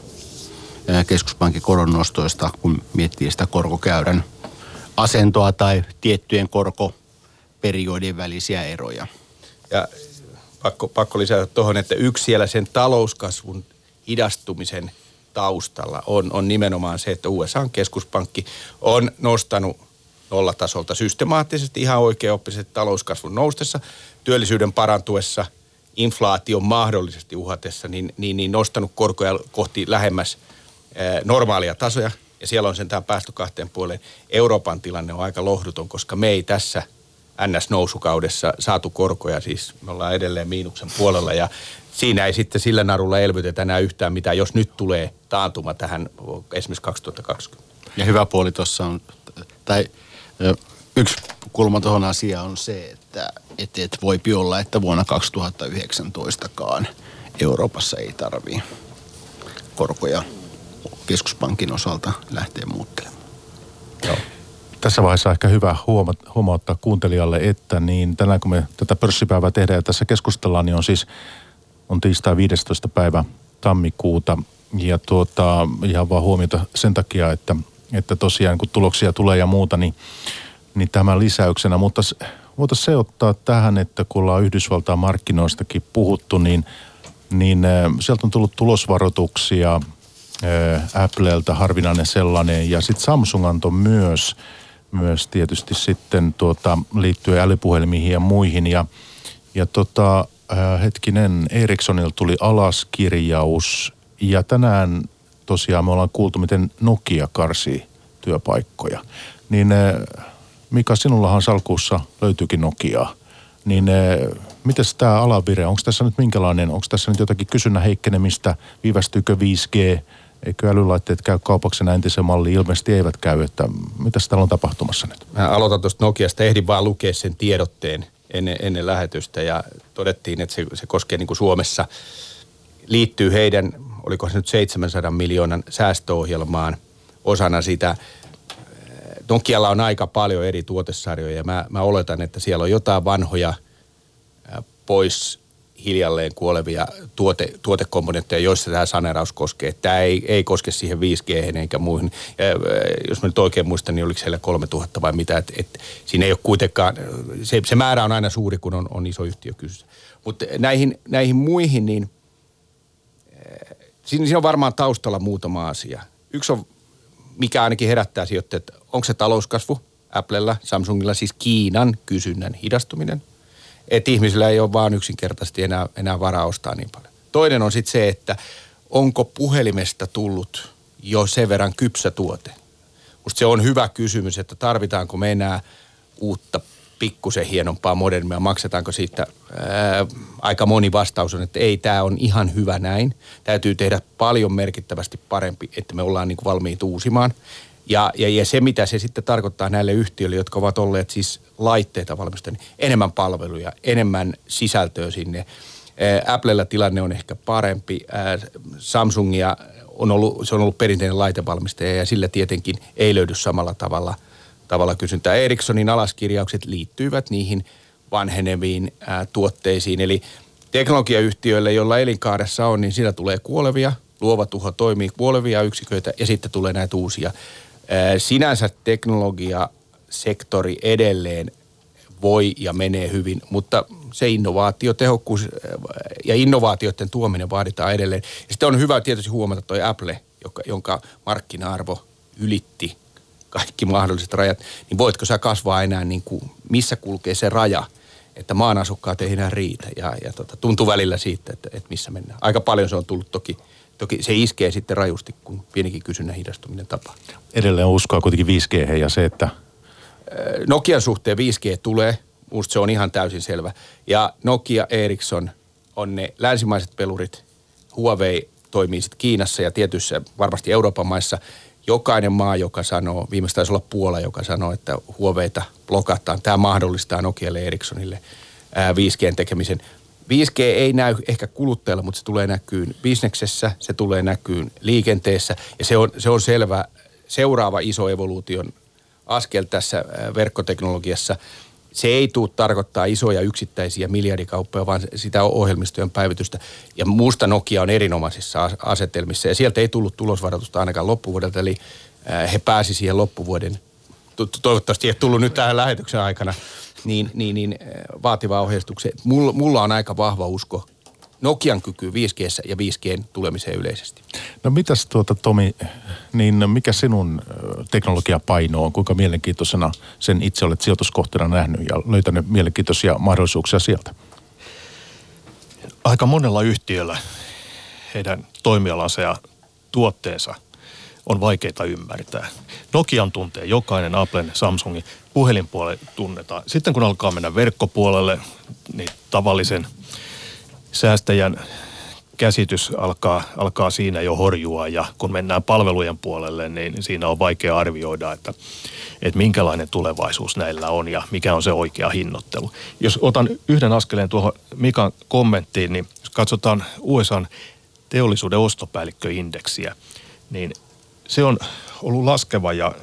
keskuspankin koronnostoista, kun miettii sitä korkokäyrän asentoa tai tiettyjen korkoperiodien välisiä eroja. Ja pakko, pakko lisätä tuohon, että yksi siellä sen talouskasvun hidastumisen taustalla on, on nimenomaan se, että USA keskuspankki on nostanut nollatasolta systemaattisesti ihan oikeaoppisesti talouskasvun noustessa, työllisyyden parantuessa, inflaation mahdollisesti uhatessa, niin, niin, niin nostanut korkoja kohti lähemmäs ää, normaalia tasoja. Ja siellä on sentään päästy kahteen puoleen. Euroopan tilanne on aika lohduton, koska me ei tässä NS-nousukaudessa saatu korkoja, siis me ollaan edelleen miinuksen puolella ja siinä ei sitten sillä narulla elvytetä enää yhtään mitään, jos nyt tulee taantuma tähän esimerkiksi 2020. Ja hyvä puoli tuossa on, tai yksi kulma tuohon asiaan on se, että et, et voipi olla, että vuonna 2019kaan Euroopassa ei tarvii korkoja keskuspankin osalta lähteä muuttelemaan. Joo. Tässä vaiheessa ehkä hyvä huomauttaa kuuntelijalle, että niin tänään kun me tätä pörssipäivää tehdään ja tässä keskustellaan, niin on siis on tiistai 15. päivä tammikuuta. Ja tuota, ihan vaan huomiota sen takia, että, että tosiaan kun tuloksia tulee ja muuta, niin, niin tämän lisäyksenä. Mutta voitaisiin se ottaa tähän, että kun ollaan Yhdysvaltain markkinoistakin puhuttu, niin, niin sieltä on tullut tulosvaroituksia Appleltä, harvinainen sellainen, ja sitten Samsung antoi myös, myös tietysti sitten tuota, liittyen älypuhelimiin ja muihin, ja, ja tota, hetkinen, Ericssonilta tuli alaskirjaus. Ja tänään tosiaan me ollaan kuultu, miten Nokia karsii työpaikkoja. Niin äh, Mika, sinullahan salkuussa löytyykin Nokiaa. Niin äh, miten tämä alavire, onko tässä nyt minkälainen, onko tässä nyt jotakin kysynnän heikkenemistä, viivästyykö 5G, eikö älylaitteet käy kaupaksi? Entisen malli, ilmeisesti eivät käy, että mitä täällä on tapahtumassa nyt? Mä aloitan tuosta Nokiasta, ehdin vaan lukea sen tiedotteen ennen, ennen lähetystä. Ja todettiin, että se, se koskee niin kuin Suomessa, liittyy heidän, oliko se nyt 700 miljoonan säästöohjelmaan osana sitä. Nokialla on aika paljon eri tuotesarjoja ja mä, mä oletan, että siellä on jotain vanhoja pois hiljalleen kuolevia tuote, tuotekomponentteja, joissa tämä saneraus koskee. Tämä ei, ei koske siihen 5G eikä muihin. Ja, jos mä nyt oikein muistan, niin oliko siellä 3000 vai mitä. Et, et, siinä ei ole kuitenkaan, se, se määrä on aina suuri, kun on, on iso yhtiö kyseessä. Mutta näihin, näihin muihin, niin siinä, siinä on varmaan taustalla muutama asia. Yksi on, mikä ainakin herättää sijoittajat, että onko se talouskasvu Applella, Samsungilla, siis Kiinan kysynnän hidastuminen – että ihmisillä ei ole vaan yksinkertaisesti enää, enää varaa ostaa niin paljon. Toinen on sitten se, että onko puhelimesta tullut jo sen verran kypsä tuote. Musta se on hyvä kysymys, että tarvitaanko me enää uutta pikkusen hienompaa modernia, maksetaanko siitä, ää, aika moni vastaus on, että ei, tämä on ihan hyvä näin. Täytyy tehdä paljon merkittävästi parempi, että me ollaan niin kuin valmiit uusimaan. Ja, ja, ja se, mitä se sitten tarkoittaa näille yhtiöille, jotka ovat olleet siis laitteita valmistajia, niin enemmän palveluja, enemmän sisältöä sinne. Applella tilanne on ehkä parempi. Samsungia on ollut, se on ollut perinteinen laitevalmistaja ja sillä tietenkin ei löydy samalla tavalla, tavalla kysyntää. Ericssonin alaskirjaukset liittyvät niihin vanheneviin ää, tuotteisiin. Eli teknologiayhtiöille, joilla elinkaaressa on, niin siinä tulee kuolevia, luova tuho toimii kuolevia yksiköitä ja sitten tulee näitä uusia. Sinänsä teknologiasektori edelleen voi ja menee hyvin, mutta se innovaatio, tehokkuus ja innovaatioiden tuominen vaaditaan edelleen. Ja sitten on hyvä tietysti huomata toi Apple, joka, jonka markkina-arvo ylitti kaikki mahdolliset rajat, niin voitko sä kasvaa enää niin kuin, missä kulkee se raja, että maan asukkaat ei enää riitä. Ja, ja tota, tuntuu välillä siitä, että, että missä mennään. Aika paljon se on tullut toki – Toki se iskee sitten rajusti, kun pienikin kysynnän hidastuminen tapahtuu. Edelleen uskoa kuitenkin 5G ja se, että... Nokian suhteen 5G tulee, musta se on ihan täysin selvä. Ja Nokia, Ericsson on ne länsimaiset pelurit. Huawei toimii sitten Kiinassa ja tietyissä varmasti Euroopan maissa. Jokainen maa, joka sanoo, viimeistä taisi olla Puola, joka sanoo, että Huaweita blokataan. Tämä mahdollistaa Nokialle Ericssonille 5G tekemisen. 5G ei näy ehkä kuluttajalla, mutta se tulee näkyyn bisneksessä, se tulee näkyyn liikenteessä ja se on, se on selvä seuraava iso evoluution askel tässä verkkoteknologiassa. Se ei tule tarkoittaa isoja yksittäisiä miljardikauppoja, vaan sitä ohjelmistojen päivitystä. Ja muusta Nokia on erinomaisissa asetelmissa ja sieltä ei tullut tulosvaroitusta ainakaan loppuvuodelta, eli he pääsi siihen loppuvuoden toivottavasti ei tullut nyt tähän lähetyksen aikana niin, niin, niin eh, vaativaa ohjeistukseen. Mulla, mulla on aika vahva usko Nokian kyky 5G ja 5G tulemiseen yleisesti. No mitäs tuota Tomi, niin mikä sinun teknologiapaino on? Kuinka mielenkiintoisena sen itse olet sijoituskohteena nähnyt ja löytänyt mielenkiintoisia mahdollisuuksia sieltä? Aika monella yhtiöllä heidän toimialansa ja tuotteensa on vaikeita ymmärtää. Nokian tuntee jokainen, Applen, Samsungin, puhelinpuolelle tunnetaan. Sitten kun alkaa mennä verkkopuolelle, niin tavallisen säästäjän käsitys alkaa, alkaa siinä jo horjua ja kun mennään palvelujen puolelle, niin siinä on vaikea arvioida, että, että minkälainen tulevaisuus näillä on ja mikä on se oikea hinnoittelu. Jos otan yhden askeleen tuohon Mikan kommenttiin, niin jos katsotaan USAn teollisuuden ostopäällikköindeksiä, niin se on ollut laskeva ja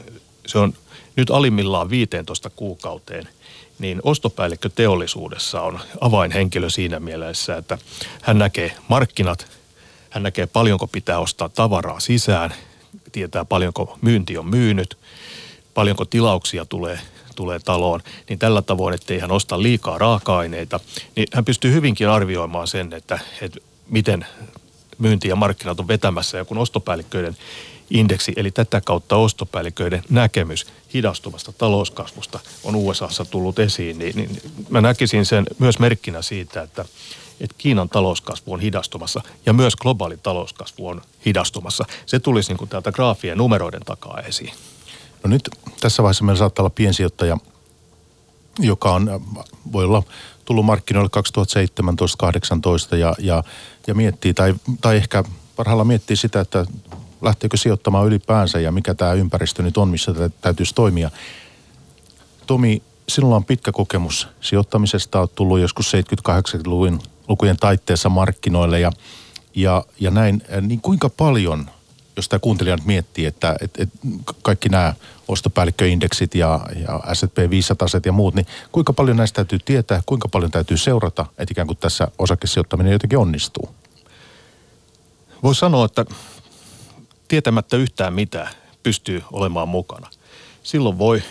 se on nyt alimmillaan 15 kuukauteen – niin ostopäällikkö teollisuudessa on avainhenkilö siinä mielessä, että hän näkee markkinat, hän näkee paljonko pitää ostaa tavaraa sisään, tietää paljonko myynti on myynyt, paljonko tilauksia tulee, tulee taloon, niin tällä tavoin, ettei hän osta liikaa raaka-aineita, niin hän pystyy hyvinkin arvioimaan sen, että, että miten myynti ja markkinat on vetämässä. Ja kun ostopäällikköiden indeksi, eli tätä kautta ostopäälliköiden näkemys hidastuvasta talouskasvusta on USAssa tullut esiin, niin, niin mä näkisin sen myös merkkinä siitä, että, että Kiinan talouskasvu on hidastumassa ja myös globaali talouskasvu on hidastumassa. Se tulisi niin kuin täältä graafien numeroiden takaa esiin. No nyt tässä vaiheessa meillä saattaa olla piensijoittaja, joka on, voi olla tullut markkinoille 2017-2018 ja, ja, ja miettii, tai, tai ehkä parhaalla miettii sitä, että lähteekö sijoittamaan ylipäänsä ja mikä tämä ympäristö nyt on, missä täytyisi toimia. Tomi, sinulla on pitkä kokemus sijoittamisesta, olet tullut joskus 70-80-luvun lukujen taitteessa markkinoille ja, ja, ja näin, niin kuinka paljon, jos tämä kuuntelija nyt miettii, että et, et kaikki nämä ostopäällikköindeksit ja, ja S&P 500 ja muut, niin kuinka paljon näistä täytyy tietää, kuinka paljon täytyy seurata, että ikään kuin tässä osakesijoittaminen jotenkin onnistuu? Voi sanoa, että tietämättä yhtään mitä pystyy olemaan mukana. Silloin voi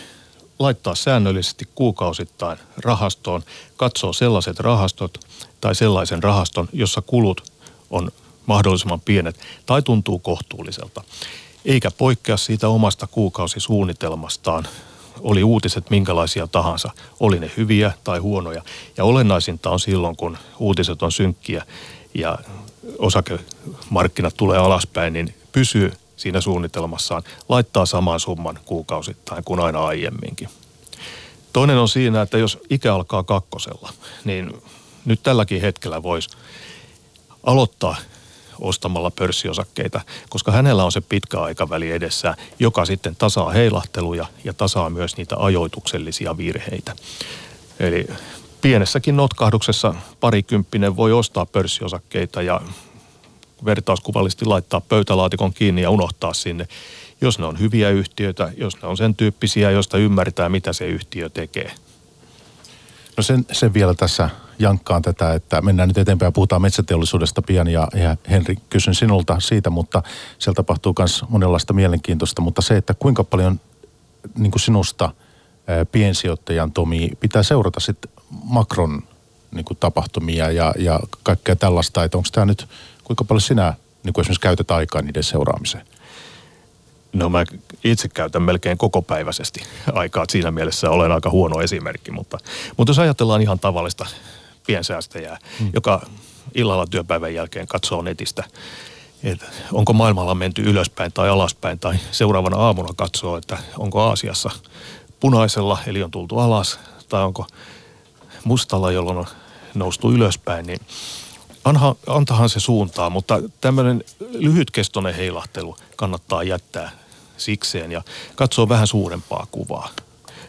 laittaa säännöllisesti kuukausittain rahastoon, katsoa sellaiset rahastot tai sellaisen rahaston, jossa kulut on mahdollisimman pienet tai tuntuu kohtuulliselta. Eikä poikkea siitä omasta kuukausisuunnitelmastaan. Oli uutiset minkälaisia tahansa, oli ne hyviä tai huonoja. Ja olennaisinta on silloin, kun uutiset on synkkiä ja osakemarkkinat tulee alaspäin, niin pysyy siinä suunnitelmassaan, laittaa saman summan kuukausittain kuin aina aiemminkin. Toinen on siinä, että jos ikä alkaa kakkosella, niin nyt tälläkin hetkellä voisi aloittaa ostamalla pörssiosakkeita, koska hänellä on se pitkä aikaväli edessä, joka sitten tasaa heilahteluja ja tasaa myös niitä ajoituksellisia virheitä. Eli pienessäkin notkahduksessa parikymppinen voi ostaa pörssiosakkeita ja vertauskuvallisesti laittaa pöytälaatikon kiinni ja unohtaa sinne. Jos ne on hyviä yhtiöitä, jos ne on sen tyyppisiä, joista ymmärtää, mitä se yhtiö tekee. No sen, sen vielä tässä jankkaan tätä, että mennään nyt eteenpäin puhutaan metsäteollisuudesta pian ja, ja Henri, kysyn sinulta siitä, mutta siellä tapahtuu myös monenlaista mielenkiintoista, mutta se, että kuinka paljon niin kuin sinusta piensijoittajan Tomi pitää seurata sitten makron niin kuin tapahtumia ja, ja kaikkea tällaista, että onko tämä nyt Kuinka paljon sinä niin kuin esimerkiksi käytät aikaa niiden seuraamiseen? No mä itse käytän melkein kokopäiväisesti aikaa. Siinä mielessä olen aika huono esimerkki, mutta, mutta jos ajatellaan ihan tavallista piensäästäjää, hmm. joka illalla työpäivän jälkeen katsoo netistä, että onko maailmalla menty ylöspäin tai alaspäin, tai seuraavana aamuna katsoo, että onko Aasiassa punaisella, eli on tultu alas, tai onko mustalla, jolloin on noustu ylöspäin, niin anha, antahan se suuntaa, mutta tämmöinen lyhytkestoinen heilahtelu kannattaa jättää sikseen ja katsoa vähän suurempaa kuvaa.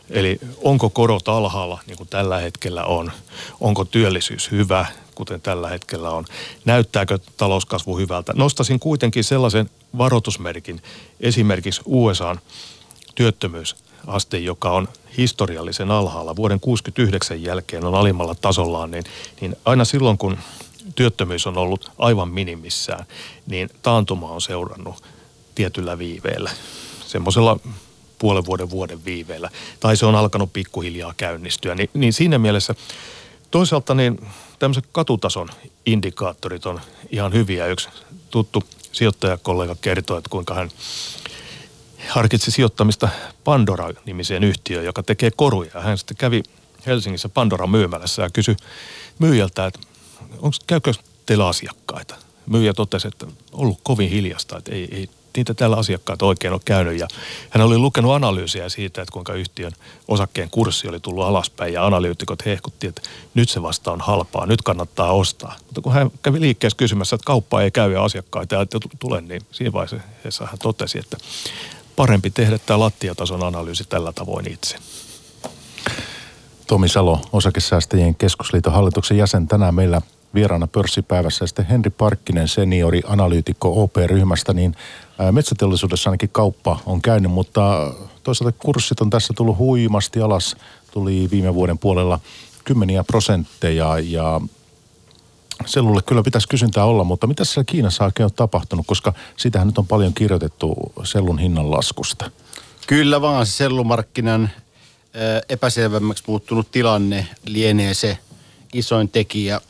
Eli onko korot alhaalla, niin kuin tällä hetkellä on? Onko työllisyys hyvä, kuten tällä hetkellä on? Näyttääkö talouskasvu hyvältä? Nostasin kuitenkin sellaisen varoitusmerkin, esimerkiksi USAn työttömyysaste, joka on historiallisen alhaalla. Vuoden 69 jälkeen on alimmalla tasollaan, niin, niin aina silloin kun työttömyys on ollut aivan minimissään, niin taantuma on seurannut tietyllä viiveellä, semmoisella puolen vuoden vuoden viiveellä, tai se on alkanut pikkuhiljaa käynnistyä. Ni, niin siinä mielessä toisaalta niin tämmöiset katutason indikaattorit on ihan hyviä. Yksi tuttu sijoittajakollega kertoi, että kuinka hän harkitsi sijoittamista Pandora-nimiseen yhtiöön, joka tekee koruja. Hän sitten kävi Helsingissä Pandora myymälässä ja kysyi myyjältä, että onko, käykö teillä asiakkaita? Myyjä totesi, että on ollut kovin hiljasta, että ei, ei niitä täällä asiakkaat oikein ole käynyt. Ja hän oli lukenut analyysiä siitä, että kuinka yhtiön osakkeen kurssi oli tullut alaspäin ja analyytikot hehkutti, että nyt se vasta on halpaa, nyt kannattaa ostaa. Mutta kun hän kävi liikkeessä kysymässä, että kauppa ei käy ja asiakkaita ei tule, niin siinä vaiheessa hän totesi, että parempi tehdä tämä lattiatason analyysi tällä tavoin itse. Tomi Salo, osakesäästäjien keskusliiton hallituksen jäsen tänään meillä vieraana pörssipäivässä ja sitten Henri Parkkinen, seniori analyytikko OP-ryhmästä, niin metsäteollisuudessa ainakin kauppa on käynyt, mutta toisaalta kurssit on tässä tullut huimasti alas, tuli viime vuoden puolella kymmeniä prosentteja ja sellulle kyllä pitäisi kysyntää olla, mutta mitä siellä Kiinassa oikein on tapahtunut, koska sitähän nyt on paljon kirjoitettu sellun hinnan laskusta. Kyllä vaan se sellumarkkinan epäselvemmäksi muuttunut tilanne lienee se isoin tekijä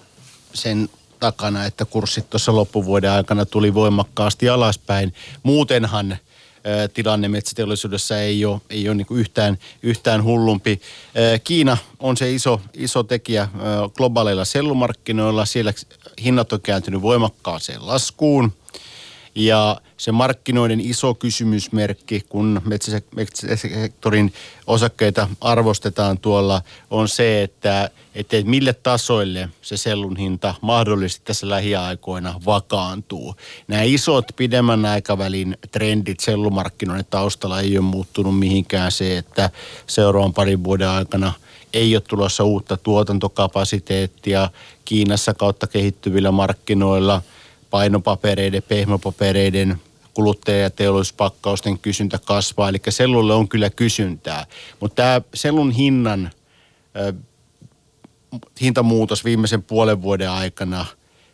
sen takana, että kurssit tuossa loppuvuoden aikana tuli voimakkaasti alaspäin. Muutenhan tilanne metsäteollisuudessa ei ole, ei ole niin yhtään, yhtään hullumpi. Kiina on se iso, iso tekijä globaaleilla sellumarkkinoilla. Siellä hinnat on kääntynyt voimakkaaseen laskuun. Ja se markkinoiden iso kysymysmerkki, kun metsäsektorin osakkeita arvostetaan tuolla, on se, että, että mille tasoille se sellun hinta mahdollisesti tässä lähiaikoina vakaantuu. Nämä isot pidemmän aikavälin trendit sellumarkkinoiden taustalla ei ole muuttunut mihinkään se, että seuraavan parin vuoden aikana ei ole tulossa uutta tuotantokapasiteettia Kiinassa kautta kehittyvillä markkinoilla – painopapereiden, pehmopapereiden, kuluttaja- ja teollisuuspakkausten kysyntä kasvaa, eli sellulle on kyllä kysyntää. Mutta tämä sellun hinnan äh, hintamuutos viimeisen puolen vuoden aikana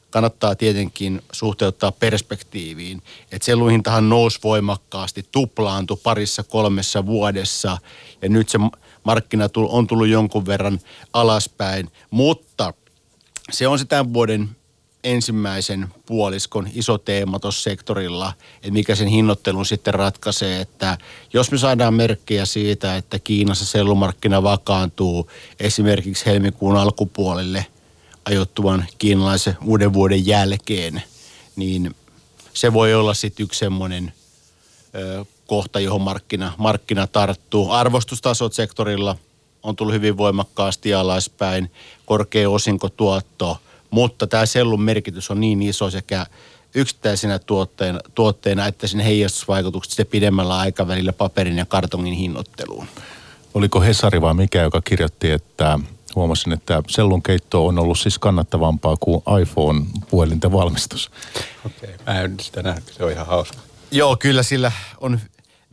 kannattaa tietenkin suhteuttaa perspektiiviin. Että sellun hintahan nousi voimakkaasti, tuplaantui parissa kolmessa vuodessa ja nyt se markkina on tullut jonkun verran alaspäin, mutta se on se tämän vuoden ensimmäisen puoliskon iso teema tuossa sektorilla, että mikä sen hinnoittelun sitten ratkaisee, että jos me saadaan merkkejä siitä, että Kiinassa sellumarkkina vakaantuu esimerkiksi helmikuun alkupuolelle ajoittuvan kiinalaisen uuden vuoden jälkeen, niin se voi olla sitten yksi semmoinen kohta, johon markkina, markkina tarttuu. Arvostustasot sektorilla on tullut hyvin voimakkaasti alaspäin, korkea osinkotuotto – mutta tämä sellun merkitys on niin iso sekä yksittäisenä tuotteena, tuotteena että sen heijastusvaikutukset sitten pidemmällä aikavälillä paperin ja kartongin hinnoitteluun. Oliko Hesari vai mikä, joka kirjoitti, että huomasin, että sellun keitto on ollut siis kannattavampaa kuin iPhone-puhelinten valmistus. Okei, okay, mä en sitä nähnyt, se on ihan hauska. Joo, kyllä sillä on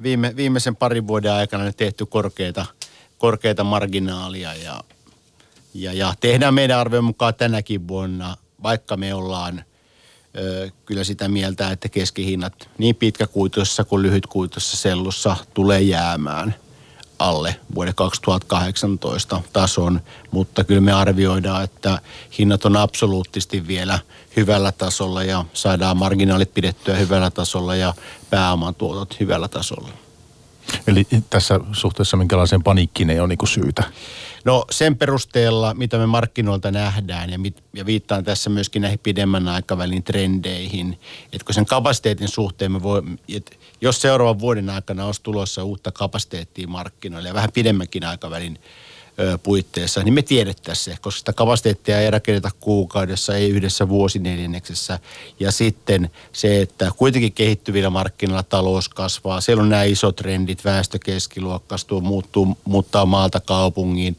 viime, viimeisen parin vuoden aikana tehty korkeita, korkeita marginaalia ja ja, ja tehdään meidän arvion mukaan tänäkin vuonna, vaikka me ollaan ö, kyllä sitä mieltä, että keskihinnat niin pitkäkuituissa kuin lyhytkuituissa sellussa tulee jäämään alle vuoden 2018 tason, mutta kyllä me arvioidaan, että hinnat on absoluuttisesti vielä hyvällä tasolla ja saadaan marginaalit pidettyä hyvällä tasolla ja pääoman tuotot hyvällä tasolla. Eli tässä suhteessa minkälaiseen paniikkiin ei ole niin syytä? No sen perusteella, mitä me markkinoilta nähdään ja, mit, ja viittaan tässä myöskin näihin pidemmän aikavälin trendeihin, että kun sen kapasiteetin suhteen me voi, että jos seuraavan vuoden aikana olisi tulossa uutta kapasiteettia markkinoille ja vähän pidemmänkin aikavälin puitteissa, niin me tiedettäisiin se, koska sitä kapasiteettia ei rakenneta kuukaudessa, ei yhdessä vuosineljänneksessä. Ja sitten se, että kuitenkin kehittyvillä markkinoilla talous kasvaa, siellä on nämä isot trendit, väestö keskiluokkastuu, muuttuu, muuttaa maalta kaupungiin,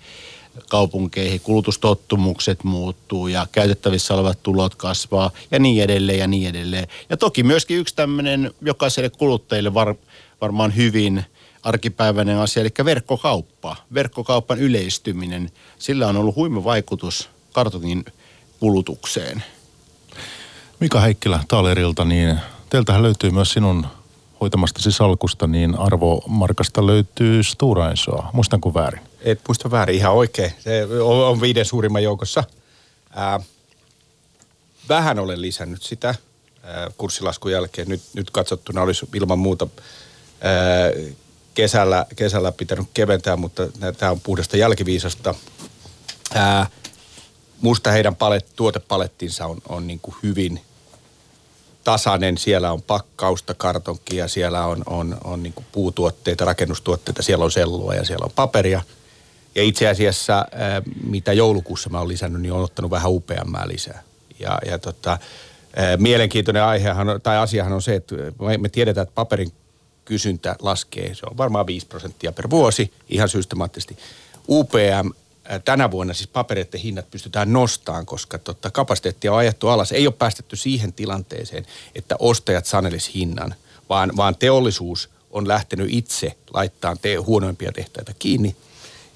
kaupunkeihin, kulutustottumukset muuttuu ja käytettävissä olevat tulot kasvaa ja niin edelleen ja niin edelleen. Ja toki myöskin yksi tämmöinen jokaiselle kuluttajille var, varmaan hyvin – arkipäiväinen asia, eli verkkokauppa. Verkkokaupan yleistyminen, sillä on ollut huima vaikutus kartongin kulutukseen. Mika Heikkilä Taalerilta, niin teiltähän löytyy myös sinun hoitamastasi salkusta, niin arvomarkasta löytyy Stora Ensoa. Muistanko väärin? Et muista väärin, ihan oikein. Se on viiden suurimman joukossa. Ää, vähän olen lisännyt sitä kurssilaskun jälkeen. Nyt, nyt katsottuna olisi ilman muuta kesällä, kesällä pitänyt keventää, mutta tämä on puhdasta jälkiviisasta. Ää, musta heidän palet, tuotepalettinsa on, on niin kuin hyvin tasainen. Siellä on pakkausta, kartonkia, siellä on, on, on niin kuin puutuotteita, rakennustuotteita, siellä on sellua ja siellä on paperia. Ja itse asiassa, mitä joulukuussa mä oon lisännyt, niin on ottanut vähän upeampaa lisää. Ja, ja tota, mielenkiintoinen aihehan, tai asiahan on se, että me tiedetään, että paperin kysyntä laskee. Se on varmaan 5 prosenttia per vuosi ihan systemaattisesti. UPM tänä vuonna siis papereiden hinnat pystytään nostamaan, koska tota, kapasiteettia on ajettu alas. Ei ole päästetty siihen tilanteeseen, että ostajat sanelis hinnan, vaan, vaan teollisuus on lähtenyt itse laittaa te- huonoimpia tehtaita kiinni.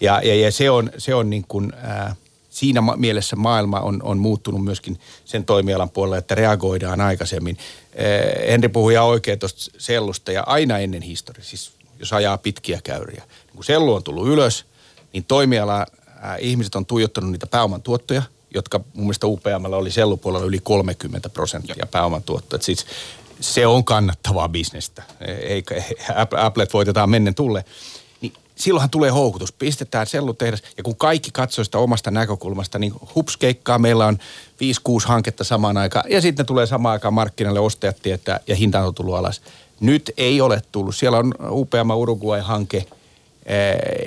Ja, ja, ja se on, se on niin kuin, ää, siinä mielessä maailma on, on muuttunut myöskin sen toimialan puolella, että reagoidaan aikaisemmin. Henri puhui ihan oikein tuosta sellusta ja aina ennen historiaa, siis jos ajaa pitkiä käyriä. Niin kun sellu on tullut ylös, niin toimiala ää, ihmiset on tuijottanut niitä pääoman tuottoja, jotka mun mielestä UPMllä oli sellupuolella yli 30 prosenttia pääoman tuottoja. Siis se on kannattavaa bisnestä. Eikä Applet voitetaan mennen tulle. Silloinhan tulee houkutus. Pistetään sellutehdas ja kun kaikki katsoo sitä omasta näkökulmasta, niin hupskeikkaa. Meillä on 5-6 hanketta samaan aikaan ja sitten tulee samaan aikaan markkinalle ostajat tietää ja hinta on tullut alas. Nyt ei ole tullut. Siellä on UPM Uruguay-hanke –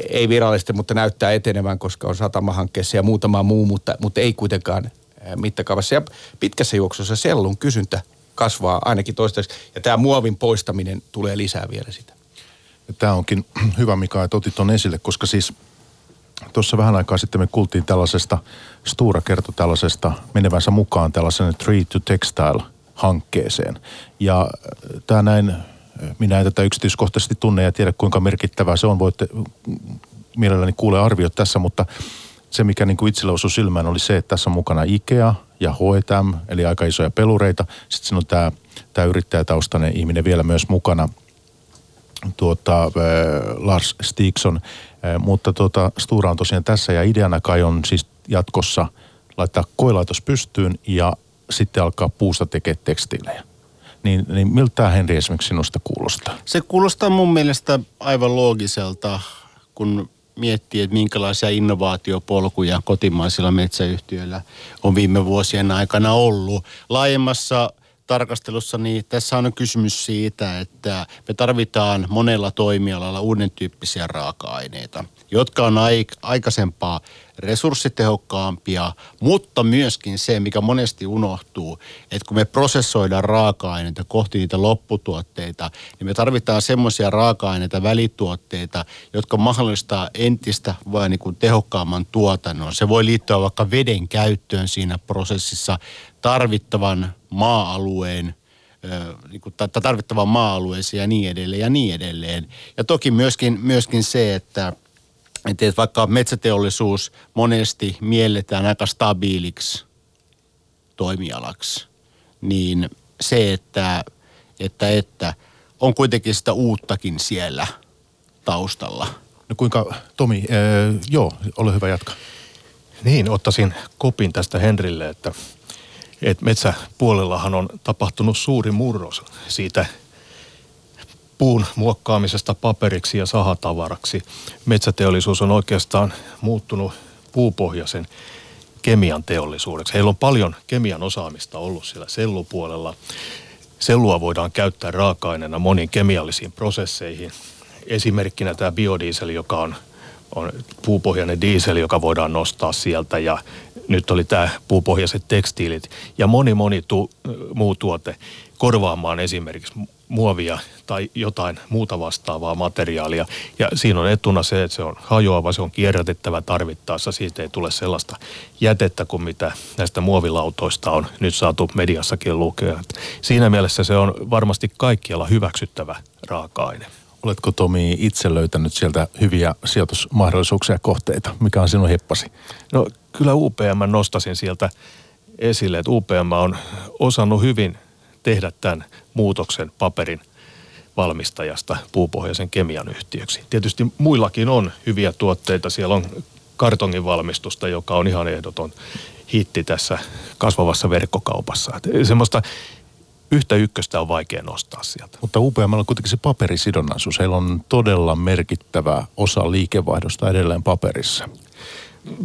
ei virallisesti, mutta näyttää etenevän, koska on satamahankkeessa ja muutama muu, mutta, mutta ei kuitenkaan mittakaavassa. Ja pitkässä juoksussa sellun kysyntä kasvaa ainakin toistaiseksi, ja tämä muovin poistaminen tulee lisää vielä sitä. Tämä onkin hyvä, Mika, että otit tuon esille, koska siis tuossa vähän aikaa sitten me kuultiin tällaisesta, Stura kertoi tällaisesta menevänsä mukaan tällaisen Tree to Textile-hankkeeseen. Ja tämä näin minä en tätä yksityiskohtaisesti tunne ja tiedä kuinka merkittävää se on. Voitte mielelläni kuulee arviot tässä, mutta se mikä niin kuin itselle osui silmään oli se, että tässä on mukana IKEA ja H&M, eli aika isoja pelureita. Sitten siinä on tämä, tämä yrittäjätaustainen ihminen vielä myös mukana, tuota, äh, Lars Stigson. Äh, mutta tuota, Stura on tosiaan tässä ja ideana kai on siis jatkossa laittaa koilaitos pystyyn ja sitten alkaa puusta tekemään tekstiilejä niin, niin miltä Henri esimerkiksi sinusta kuulostaa? Se kuulostaa mun mielestä aivan loogiselta, kun miettii, että minkälaisia innovaatiopolkuja kotimaisilla metsäyhtiöillä on viime vuosien aikana ollut. Laajemmassa tarkastelussa, niin tässä on kysymys siitä, että me tarvitaan monella toimialalla uuden tyyppisiä raaka-aineita, jotka on aikaisempaa resurssitehokkaampia, mutta myöskin se, mikä monesti unohtuu, että kun me prosessoidaan raaka-aineita kohti niitä lopputuotteita, niin me tarvitaan semmoisia raaka-aineita, välituotteita, jotka mahdollistaa entistä vai niin kuin tehokkaamman tuotannon. Se voi liittyä vaikka veden käyttöön siinä prosessissa, tarvittavan maa-alueen niin tarvittavan maa-alueeseen ja niin edelleen ja niin edelleen. Ja toki myöskin, myöskin se, että että vaikka metsäteollisuus monesti mielletään aika stabiiliksi toimialaksi, niin se, että, että, että on kuitenkin sitä uuttakin siellä taustalla. No kuinka, Tomi, ee, joo, ole hyvä jatka. Niin, ottaisin kopin tästä Henrille, että, että metsäpuolellahan on tapahtunut suuri murros siitä – puun muokkaamisesta paperiksi ja sahatavaraksi. Metsäteollisuus on oikeastaan muuttunut puupohjaisen kemian teollisuudeksi. Heillä on paljon kemian osaamista ollut siellä sellupuolella. Sellua voidaan käyttää raaka-aineena moniin kemiallisiin prosesseihin. Esimerkkinä tämä biodiesel, joka on, on puupohjainen diesel, joka voidaan nostaa sieltä ja nyt oli tämä puupohjaiset tekstiilit ja moni moni tu, muu tuote korvaamaan esimerkiksi muovia tai jotain muuta vastaavaa materiaalia. Ja siinä on etuna se, että se on hajoava, se on kierrätettävä tarvittaessa. Siitä ei tule sellaista jätettä kuin mitä näistä muovilautoista on nyt saatu mediassakin lukea. Siinä mielessä se on varmasti kaikkialla hyväksyttävä raaka-aine. Oletko Tomi itse löytänyt sieltä hyviä sijoitusmahdollisuuksia ja kohteita? Mikä on sinun heppasi? No kyllä UPM nostasin sieltä esille, että UPM on osannut hyvin tehdä tämän muutoksen paperin valmistajasta puupohjaisen kemian yhtiöksi. Tietysti muillakin on hyviä tuotteita. Siellä on kartongin valmistusta, joka on ihan ehdoton hitti tässä kasvavassa verkkokaupassa. Et semmoista yhtä ykköstä on vaikea nostaa sieltä. Mutta UPM on kuitenkin se paperisidonnaisuus. Heillä on todella merkittävä osa liikevaihdosta edelleen paperissa.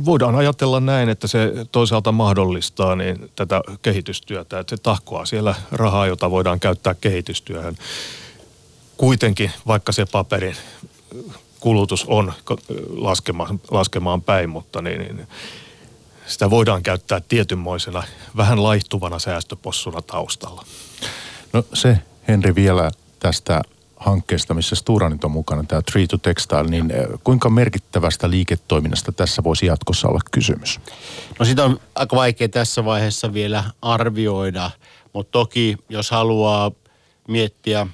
Voidaan ajatella näin, että se toisaalta mahdollistaa niin tätä kehitystyötä, että se tahkoaa siellä rahaa, jota voidaan käyttää kehitystyöhön. Kuitenkin, vaikka se paperin kulutus on laskemaan, laskemaan päin, mutta niin, niin sitä voidaan käyttää tietynmoisena vähän laihtuvana säästöpossuna taustalla. No se, Henri, vielä tästä hankkeesta, missä Stura nyt on mukana, tämä Tree to Textile, niin eh, kuinka merkittävästä liiketoiminnasta tässä voisi jatkossa olla kysymys? No sitä on aika vaikea tässä vaiheessa vielä arvioida, mutta toki jos haluaa miettiä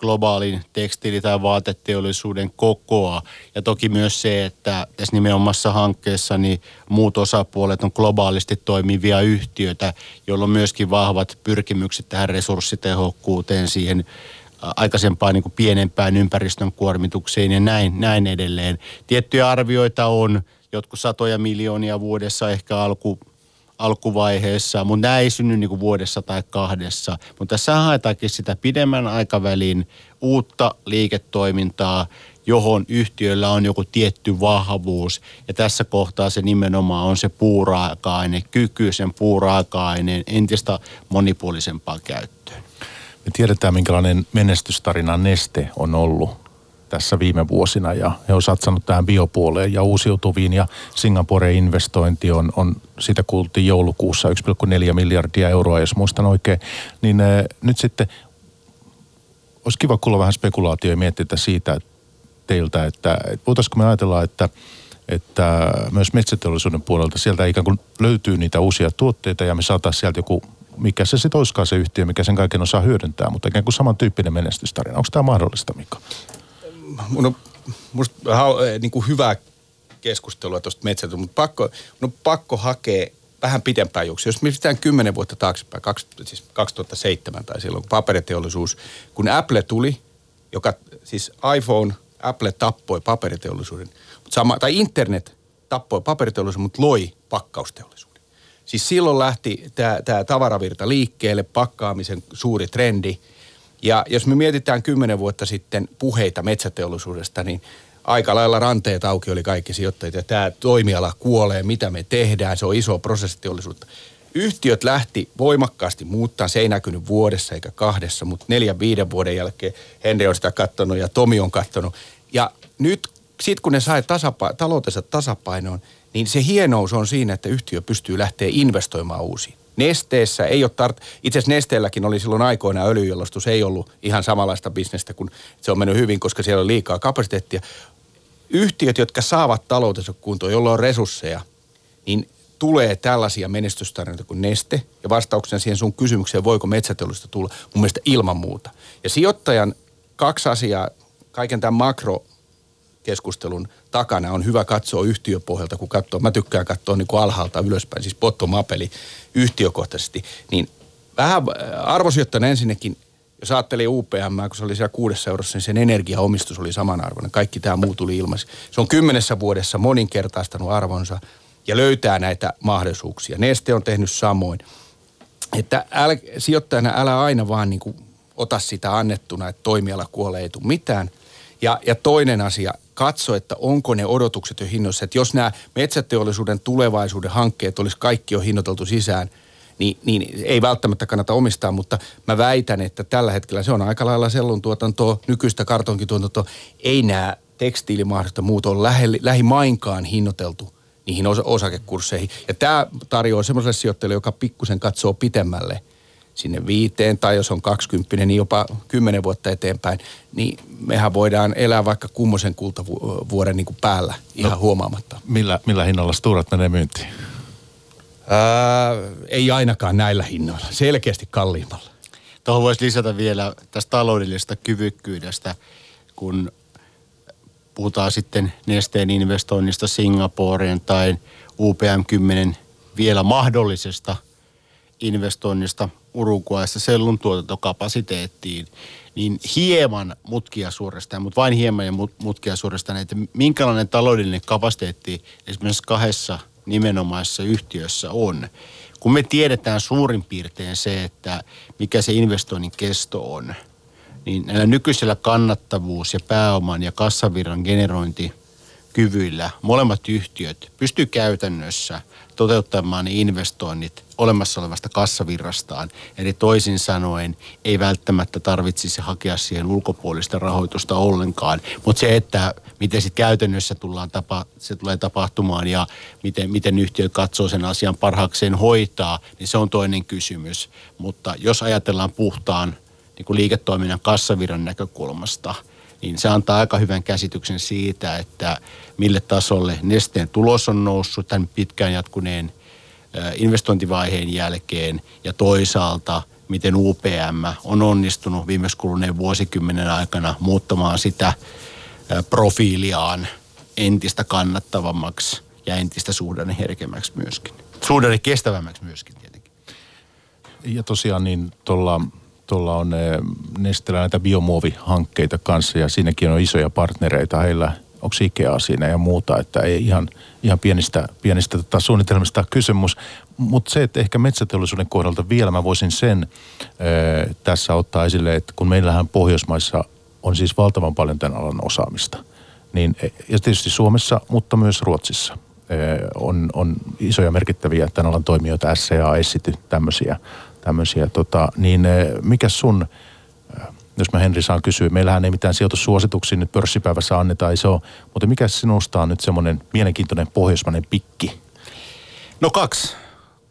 globaalin tekstiili- tai vaateteollisuuden kokoa. Ja toki myös se, että tässä nimenomaisessa hankkeessa niin muut osapuolet on globaalisti toimivia yhtiöitä, joilla on myöskin vahvat pyrkimykset tähän resurssitehokkuuteen, siihen aikaisempaan niin kuin pienempään ympäristön kuormitukseen ja näin, näin edelleen. Tiettyjä arvioita on, jotkut satoja miljoonia vuodessa ehkä alku, alkuvaiheessa, mutta nämä ei synny niin kuin vuodessa tai kahdessa. Mutta tässä haetaankin sitä pidemmän aikavälin uutta liiketoimintaa, johon yhtiöllä on joku tietty vahvuus. Ja tässä kohtaa se nimenomaan on se puuraaka-aine, kyky sen puuraaka-aineen entistä monipuolisempaan käyttöön. Me tiedetään, minkälainen menestystarina Neste on ollut tässä viime vuosina ja he on satsannut tähän biopuoleen ja uusiutuviin ja Singaporen investointi on, on sitä kuultiin joulukuussa 1,4 miljardia euroa, jos muistan oikein. Niin äh, nyt sitten olisi kiva kuulla vähän spekulaatioja ja miettiä siitä teiltä, että, voitaisiko me ajatella, että että myös metsäteollisuuden puolelta sieltä ikään kuin löytyy niitä uusia tuotteita ja me saataisiin sieltä joku mikä se sitten olisikaan se yhtiö, mikä sen kaiken osaa hyödyntää, mutta ikään kuin samantyyppinen menestystarina. Onko tämä mahdollista, Mikko? mun on musta eh, niin kuin hyvää keskustelua tuosta metsästä, mutta pakko, on pakko hakea vähän pitempään juksi. Jos mietitään kymmenen vuotta taaksepäin, kaksi, siis 2007 tai silloin, kun paperiteollisuus, kun Apple tuli, joka siis iPhone, Apple tappoi paperiteollisuuden, mutta sama, tai internet tappoi paperiteollisuuden, mutta loi pakkausteollisuuden. Siis silloin lähti tämä tavaravirta liikkeelle, pakkaamisen suuri trendi – ja jos me mietitään kymmenen vuotta sitten puheita metsäteollisuudesta, niin aika lailla ranteet auki oli kaikki sijoittajat ja tämä toimiala kuolee, mitä me tehdään, se on iso prosessiteollisuutta. Yhtiöt lähti voimakkaasti muuttaa, se ei näkynyt vuodessa eikä kahdessa, mutta neljän viiden vuoden jälkeen Henri on sitä katsonut ja Tomi on katsonut. Ja nyt sitten kun ne sai tasapaino, taloutensa tasapainoon, niin se hienous on siinä, että yhtiö pystyy lähteä investoimaan uusiin. Nesteessä ei ole tart... Itse asiassa Nesteelläkin oli silloin aikoina öljyjalostus, ei ollut ihan samanlaista bisnestä, kun se on mennyt hyvin, koska siellä on liikaa kapasiteettia. Yhtiöt, jotka saavat taloutensa kuntoon, jolla on resursseja, niin tulee tällaisia menestystarinoita kuin Neste. Ja vastauksena siihen sun kysymykseen, voiko metsäteollisuudesta tulla, mun mielestä ilman muuta. Ja sijoittajan kaksi asiaa, kaiken tämän makro keskustelun takana on hyvä katsoa yhtiöpohjalta, kun katsoo, mä tykkään katsoa niin kuin alhaalta ylöspäin, siis bottom up, eli yhtiökohtaisesti, niin vähän arvosijoittajana ensinnäkin, jos ajattelee UPM, kun se oli siellä kuudessa eurossa, niin sen energiaomistus oli samanarvoinen. Kaikki tämä muu tuli ilmaiseksi. Se on kymmenessä vuodessa moninkertaistanut arvonsa ja löytää näitä mahdollisuuksia. Neste on tehnyt samoin. Että äl, sijoittajana älä aina vaan niin kuin ota sitä annettuna, että toimiala kuolee, ei tule mitään. Ja, ja toinen asia, katso, että onko ne odotukset jo hinnoissa. Että jos nämä metsäteollisuuden tulevaisuuden hankkeet olisi kaikki jo hinnoiteltu sisään, niin, niin ei välttämättä kannata omistaa, mutta mä väitän, että tällä hetkellä se on aika lailla sellun tuotantoa, nykyistä kartonkituotantoa. Ei nämä tekstiilimahdollista muut ole lähi, lähimainkaan hinnoiteltu niihin osakekursseihin. Ja tämä tarjoaa semmoiselle sijoittajalle, joka pikkusen katsoo pitemmälle – sinne viiteen tai jos on 20, niin jopa kymmenen vuotta eteenpäin, niin mehän voidaan elää vaikka kummosen kultavuoden niin kuin päällä ihan no, huomaamatta. Millä, millä hinnalla Sturat menee myyntiin? Ää, ei ainakaan näillä hinnoilla, selkeästi kalliimmalla. Tuohon voisi lisätä vielä tästä taloudellisesta kyvykkyydestä, kun puhutaan sitten nesteen investoinnista Singaporeen tai UPM-10 vielä mahdollisesta – investoinnista Uruguayssa sellun tuotantokapasiteettiin, niin hieman mutkia suorastaan, mutta vain hieman ja mutkia suorastaan, että minkälainen taloudellinen kapasiteetti esimerkiksi kahdessa nimenomaisessa yhtiössä on. Kun me tiedetään suurin piirtein se, että mikä se investoinnin kesto on, niin näillä nykyisellä kannattavuus ja pääoman ja kassavirran generointi kyvyillä molemmat yhtiöt pystyy käytännössä toteuttamaan ne investoinnit olemassa olevasta kassavirrastaan. Eli toisin sanoen ei välttämättä tarvitsisi hakea siihen ulkopuolista rahoitusta ollenkaan. Mutta se, että miten sitten käytännössä tullaan tapa, se tulee tapahtumaan ja miten, miten yhtiö katsoo sen asian parhaakseen hoitaa, niin se on toinen kysymys. Mutta jos ajatellaan puhtaan niin liiketoiminnan kassavirran näkökulmasta – niin se antaa aika hyvän käsityksen siitä, että mille tasolle nesteen tulos on noussut tämän pitkään jatkuneen investointivaiheen jälkeen ja toisaalta miten UPM on onnistunut viimeksi kuluneen vuosikymmenen aikana muuttamaan sitä profiiliaan entistä kannattavammaksi ja entistä suhdanne herkemmäksi myöskin. Suhdanne kestävämmäksi myöskin tietenkin. Ja tosiaan niin tuolla tuolla on eh, Nestelä näitä biomuovihankkeita kanssa ja siinäkin on isoja partnereita. Heillä onko Ikea siinä ja muuta, että ei ihan, ihan pienistä, pienistä tota, suunnitelmista kysymys. Mutta se, että ehkä metsäteollisuuden kohdalta vielä mä voisin sen ö, eh, tässä ottaa esille, että kun meillähän Pohjoismaissa on siis valtavan paljon tämän alan osaamista, niin, e, ja tietysti Suomessa, mutta myös Ruotsissa eh, on, on isoja merkittäviä tämän alan toimijoita, SCA, Essity, tämmöisiä tämmöisiä, tota, niin eh, mikä sun, eh, jos mä Henri saan kysyä, meillähän ei mitään sijoitussuosituksia nyt pörssipäivässä anneta, ei se ole, mutta mikä sinusta on nyt semmoinen mielenkiintoinen pohjoismainen pikki? No kaksi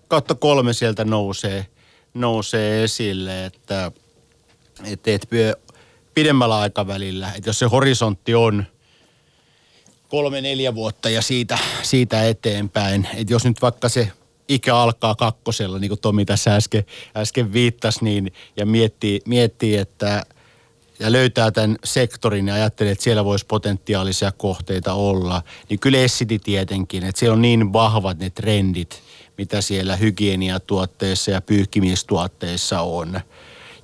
kautta kolme sieltä nousee, nousee esille, että, että et pidemmällä aikavälillä, että jos se horisontti on kolme, neljä vuotta ja siitä, siitä eteenpäin, että jos nyt vaikka se ikä alkaa kakkosella, niin kuin Tomi tässä äsken, äsken viittasi, niin, ja miettii, miettii, että ja löytää tämän sektorin ja ajattelee, että siellä voisi potentiaalisia kohteita olla, niin kyllä Essity tietenkin, että siellä on niin vahvat ne trendit, mitä siellä hygieniatuotteissa ja pyyhkimistuotteissa on.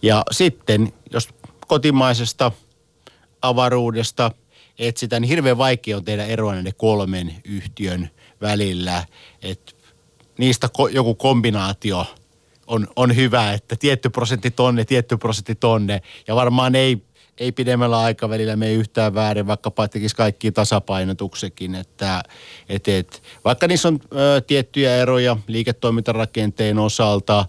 Ja sitten, jos kotimaisesta avaruudesta etsitään, niin hirveän vaikea on tehdä eroa näiden kolmen yhtiön välillä. Että niistä ko, joku kombinaatio on, on hyvä, että tietty prosentti tonne, tietty prosentti tonne. Ja varmaan ei, ei pidemmällä aikavälillä me yhtään väärin, vaikka tekisi kaikki tasapainotuksekin. Että, et, et, vaikka niissä on ö, tiettyjä eroja liiketoimintarakenteen osalta,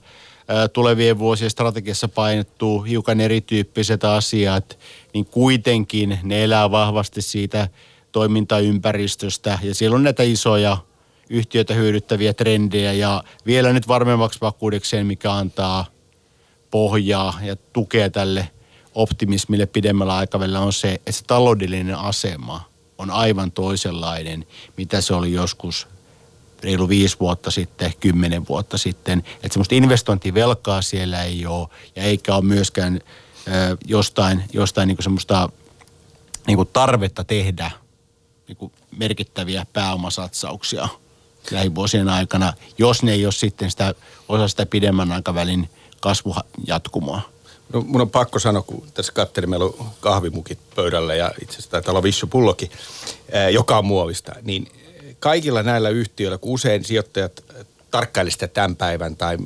ö, tulevien vuosien strategiassa painottuu hiukan erityyppiset asiat, niin kuitenkin ne elää vahvasti siitä toimintaympäristöstä. Ja siellä on näitä isoja yhtiötä hyödyttäviä trendejä ja vielä nyt varmemmaksi vakuudekseen, mikä antaa pohjaa ja tukea tälle optimismille pidemmällä aikavälillä on se, että se taloudellinen asema on aivan toisenlainen, mitä se oli joskus reilu viisi vuotta sitten, kymmenen vuotta sitten. Että semmoista investointivelkaa siellä ei ole ja eikä ole myöskään ö, jostain, jostain niinku semmoista niinku tarvetta tehdä niinku merkittäviä pääomasatsauksia – lähivuosien aikana, jos ne ei ole sitten sitä, osa sitä pidemmän aikavälin kasvujatkumoa. No, mun on pakko sanoa, kun tässä katselin, meillä on kahvimukit pöydällä ja itse asiassa taitaa olla vissupullokin, joka on muovista, niin kaikilla näillä yhtiöillä, kun usein sijoittajat tarkkaili sitä tämän päivän tai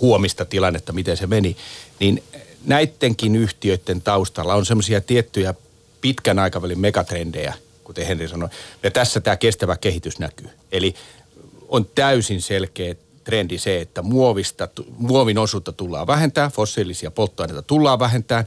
huomista tilannetta, miten se meni, niin näidenkin yhtiöiden taustalla on semmoisia tiettyjä pitkän aikavälin megatrendejä – kuten Henri sanoi. Ja tässä tämä kestävä kehitys näkyy. Eli on täysin selkeä trendi se, että muovista, muovin osuutta tullaan vähentää, fossiilisia polttoaineita tullaan vähentää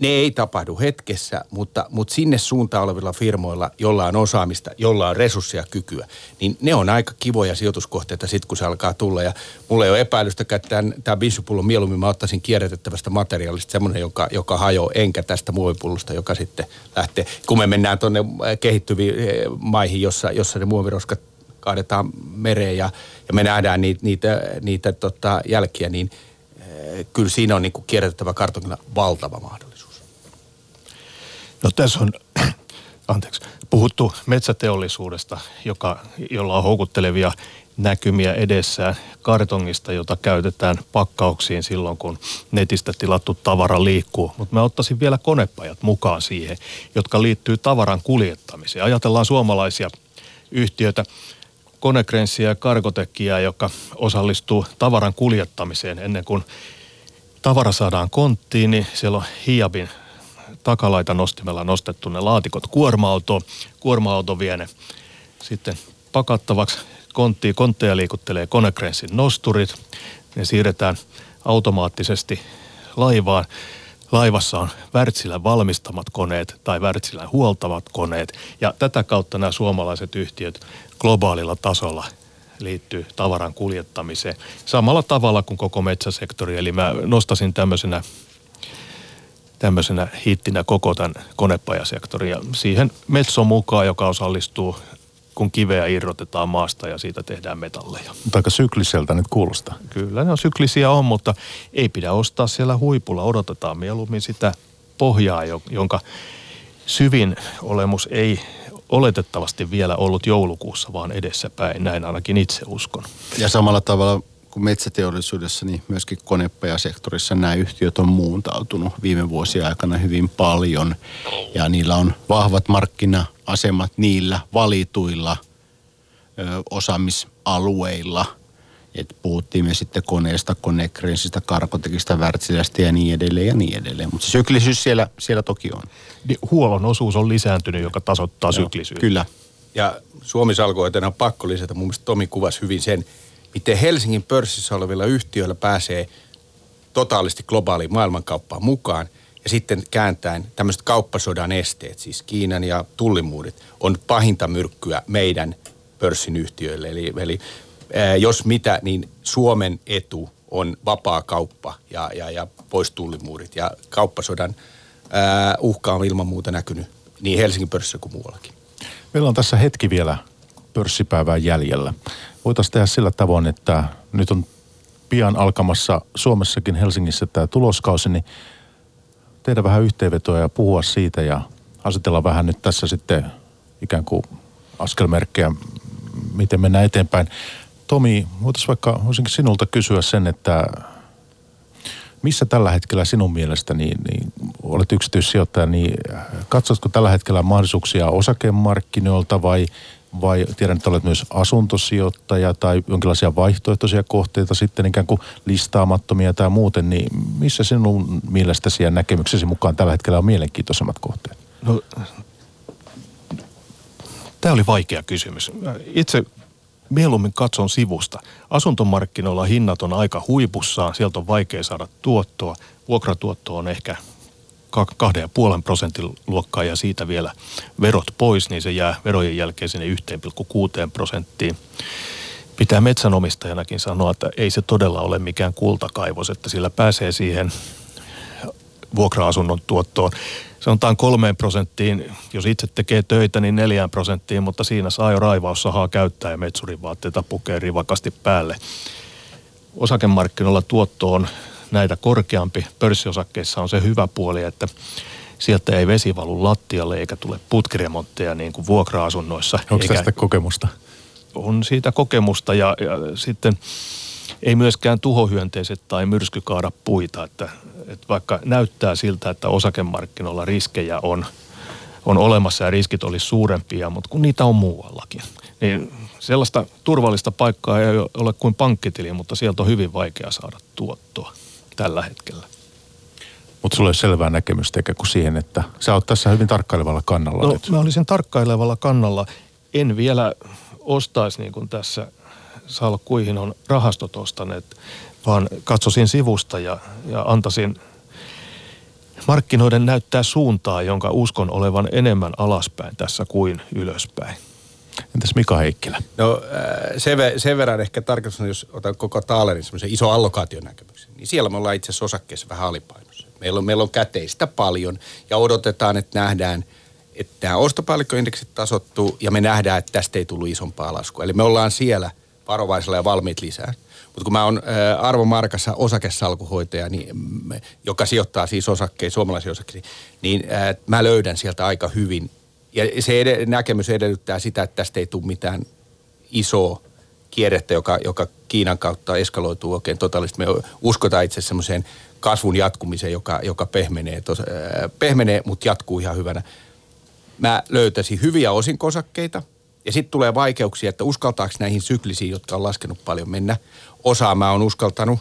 ne ei tapahdu hetkessä, mutta, mutta sinne suuntaan olevilla firmoilla, jolla on osaamista, jolla on resursseja kykyä, niin ne on aika kivoja sijoituskohteita sitten, kun se alkaa tulla. Ja mulla ei ole epäilystäkään, että tämän bissupullon mieluummin mä ottaisin kierrätettävästä materiaalista semmoinen, joka, joka hajoaa, enkä tästä muovipullosta, joka sitten lähtee. Kun me mennään tuonne äh, kehittyviin äh, maihin, jossa, jossa ne muoviroskat kaadetaan mereen ja, ja me nähdään niitä, niitä, niitä tota, jälkiä, niin äh, kyllä siinä on niin kierrätettävä kartongilla valtava mahdollisuus. No tässä on anteeksi, puhuttu metsäteollisuudesta, joka, jolla on houkuttelevia näkymiä edessään kartongista, jota käytetään pakkauksiin silloin, kun netistä tilattu tavara liikkuu. Mutta mä ottaisin vielä konepajat mukaan siihen, jotka liittyy tavaran kuljettamiseen. Ajatellaan suomalaisia yhtiöitä, Konekrenssiä ja Karkotekkiä, joka osallistuu tavaran kuljettamiseen ennen kuin tavara saadaan konttiin, niin siellä on Hiabin takalaita nostimella nostettu ne laatikot kuorma-autoon. Kuorma-auto vie ne sitten pakattavaksi konttiin. Kontteja liikuttelee Konekrensin nosturit. Ne siirretään automaattisesti laivaan. Laivassa on Wärtsilän valmistamat koneet tai Wärtsilän huoltavat koneet. Ja tätä kautta nämä suomalaiset yhtiöt globaalilla tasolla liittyy tavaran kuljettamiseen samalla tavalla kuin koko metsäsektori. Eli mä nostasin tämmöisenä, tämmöisenä hittinä koko tämän konepajasektorin ja siihen Metso mukaan, joka osallistuu kun kiveä irrotetaan maasta ja siitä tehdään metalleja. Mutta aika sykliseltä nyt kuulostaa. Kyllä ne on syklisiä on, mutta ei pidä ostaa siellä huipulla. Odotetaan mieluummin sitä pohjaa, jonka syvin olemus ei oletettavasti vielä ollut joulukuussa, vaan edessäpäin. Näin ainakin itse uskon. Ja samalla tavalla kuin metsäteollisuudessa, niin myöskin konepajasektorissa nämä yhtiöt on muuntautunut viime vuosien aikana hyvin paljon. Ja niillä on vahvat markkina-asemat niillä valituilla ö, osaamisalueilla. Et puhuttiin me sitten koneesta, konekrensistä, karkotekista, värtsilästä ja niin edelleen ja niin edelleen. Mutta se syklisyys siellä, siellä toki on. Niin huollon osuus on lisääntynyt, joka tasoittaa Joo, syklisyyttä. Kyllä. Ja Suomi salkoitena on pakko lisätä. Mun mielestä Tomi kuvasi hyvin sen, miten Helsingin pörssissä olevilla yhtiöillä pääsee totaalisti globaaliin maailmankauppaan mukaan. Ja sitten kääntäen tämmöiset kauppasodan esteet, siis Kiinan ja tullimuurit, on pahinta myrkkyä meidän pörssin yhtiöille. Eli, eli ää, jos mitä, niin Suomen etu on vapaa kauppa ja, ja, ja pois tullimuurit. Ja kauppasodan ää, uhka on ilman muuta näkynyt niin Helsingin pörssissä kuin muuallakin. Meillä on tässä hetki vielä pörssipäivää jäljellä voitaisiin tehdä sillä tavoin, että nyt on pian alkamassa Suomessakin Helsingissä tämä tuloskausi, niin tehdä vähän yhteenvetoa ja puhua siitä ja asetella vähän nyt tässä sitten ikään kuin askelmerkkejä, miten mennään eteenpäin. Tomi, voitaisiin vaikka, voisinkin sinulta kysyä sen, että missä tällä hetkellä sinun mielestä, niin, niin olet yksityissijoittaja, niin katsotko tällä hetkellä mahdollisuuksia osakemarkkinoilta vai – vai tiedän, että olet myös asuntosijoittaja tai jonkinlaisia vaihtoehtoisia kohteita sitten ikään kuin listaamattomia tai muuten, niin missä sinun mielestäsi ja näkemyksesi mukaan tällä hetkellä on mielenkiintoisemmat kohteet? No, tämä oli vaikea kysymys. Itse mieluummin katson sivusta. Asuntomarkkinoilla hinnat on aika huipussaan, sieltä on vaikea saada tuottoa. Vuokratuotto on ehkä kahden ja puolen prosentin luokkaa ja siitä vielä verot pois, niin se jää verojen jälkeen sinne 1,6 prosenttiin. Pitää metsänomistajanakin sanoa, että ei se todella ole mikään kultakaivos, että sillä pääsee siihen vuokra-asunnon tuottoon. On kolmeen prosenttiin, jos itse tekee töitä, niin neljään prosenttiin, mutta siinä saa jo raivaussahaa käyttää ja metsurin vaatteita pukee rivakasti päälle. Osakemarkkinoilla tuotto on näitä korkeampi. Pörssiosakkeissa on se hyvä puoli, että sieltä ei vesi valu lattialle eikä tule putkiremontteja niin kuin vuokra-asunnoissa. Onko eikä, tästä kokemusta? On siitä kokemusta ja, ja sitten ei myöskään tuhohyönteiset tai myrsky kaada puita, että, että vaikka näyttää siltä, että osakemarkkinoilla riskejä on, on olemassa ja riskit olisi suurempia, mutta kun niitä on muuallakin, niin sellaista turvallista paikkaa ei ole kuin pankkitili, mutta sieltä on hyvin vaikea saada tuottoa tällä hetkellä. Mutta sulla ei selvää näkemystä eikä kuin siihen, että sä oot tässä hyvin tarkkailevalla kannalla no, nyt. mä olisin tarkkailevalla kannalla. En vielä ostaisi niin kuin tässä salkkuihin on rahastot ostaneet, vaan katsoisin sivusta ja, ja antaisin markkinoiden näyttää suuntaa, jonka uskon olevan enemmän alaspäin tässä kuin ylöspäin. Entäs Mika Heikkilä? No sen, sen verran ehkä tarkoitus, jos otan koko taalerin semmoisen iso allokaationäkemyksen, niin siellä me ollaan itse asiassa osakkeessa vähän alipainossa. Meillä on, meillä on käteistä paljon ja odotetaan, että nähdään, että tämä ostopäällikköindeksit tasottuu ja me nähdään, että tästä ei tullut isompaa laskua. Eli me ollaan siellä varovaisella ja valmiit lisää. Mutta kun mä oon Arvo Markassa osakesalkuhoitaja, niin, joka sijoittaa siis osakkeisiin, suomalaisiin osakkeisiin, niin mä löydän sieltä aika hyvin Ja se ed- näkemys edellyttää sitä, että tästä ei tule mitään isoa kierrettä, joka, joka Kiinan kautta eskaloituu oikein totaalisesti. Me uskotaan itse semmoiseen kasvun jatkumiseen, joka, joka pehmenee, tos, äh, pehmenee, mutta jatkuu ihan hyvänä. Mä löytäisin hyviä osinkosakkeita ja sitten tulee vaikeuksia, että uskaltaako näihin syklisiin, jotka on laskenut paljon mennä. Osaa mä oon uskaltanut,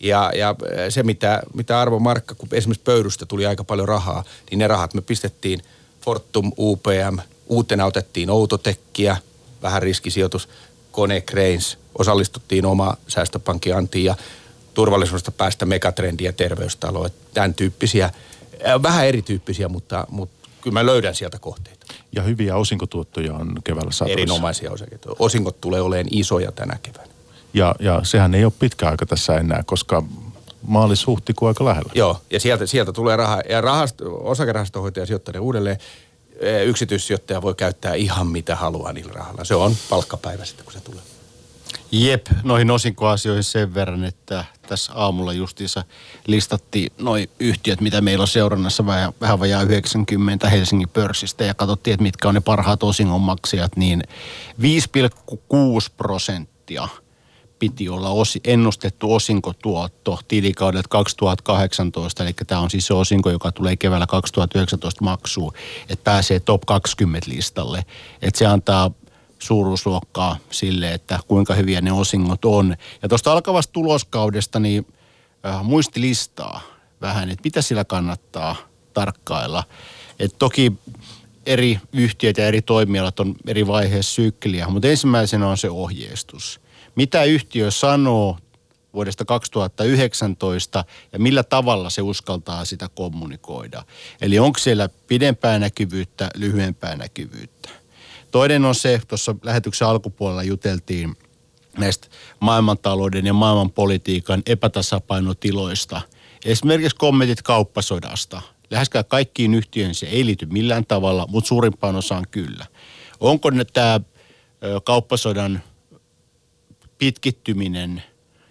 ja, ja se, mitä, mitä Arvo Markka, kun esimerkiksi pöydystä tuli aika paljon rahaa, niin ne rahat me pistettiin Fortum, UPM, uutena otettiin Outotekkiä, vähän riskisijoitus, Kone Cranes, osallistuttiin oma säästöpankki Antiin ja turvallisuudesta päästä megatrendiä terveystaloa. Tämän tyyppisiä, vähän erityyppisiä, mutta, mutta kyllä mä löydän sieltä kohteita. Ja hyviä osinkotuottoja on keväällä saatavissa. Erinomaisia osinkoja. Osingot tulee olemaan isoja tänä keväänä. Ja, ja sehän ei ole pitkä aika tässä enää, koska maalis-huhtikuun aika lähellä. Joo, ja sieltä, sieltä tulee rahaa. Ja rahast, osakerahastohoitaja sijoittaa uudelleen. Yksityissijoittaja voi käyttää ihan mitä haluaa niillä rahalla. Se on palkkapäivä sitten, kun se tulee. Jep, noihin osinkoasioihin sen verran, että tässä aamulla justiinsa listattiin noin yhtiöt, mitä meillä on seurannassa vähän, vähän vajaa 90 Helsingin pörssistä ja katsottiin, että mitkä on ne parhaat osingonmaksajat, niin 5,6 prosenttia – piti olla osi, ennustettu osinkotuotto tilikaudelta 2018, eli tämä on siis se osinko, joka tulee keväällä 2019 maksuun, että pääsee top 20 listalle. Että se antaa suuruusluokkaa sille, että kuinka hyviä ne osingot on. Ja tuosta alkavasta tuloskaudesta, niin äh, muistilistaa vähän, että mitä sillä kannattaa tarkkailla. Et toki eri yhtiöt ja eri toimialat on eri vaiheessa sykliä, mutta ensimmäisenä on se ohjeistus – mitä yhtiö sanoo vuodesta 2019 ja millä tavalla se uskaltaa sitä kommunikoida. Eli onko siellä pidempää näkyvyyttä, lyhyempää näkyvyyttä. Toinen on se, tuossa lähetyksen alkupuolella juteltiin näistä maailmantalouden ja maailmanpolitiikan epätasapainotiloista. Esimerkiksi kommentit kauppasodasta. Läheskään kaikkiin yhtiöihin se ei liity millään tavalla, mutta suurimpaan osaan kyllä. Onko tämä kauppasodan pitkittyminen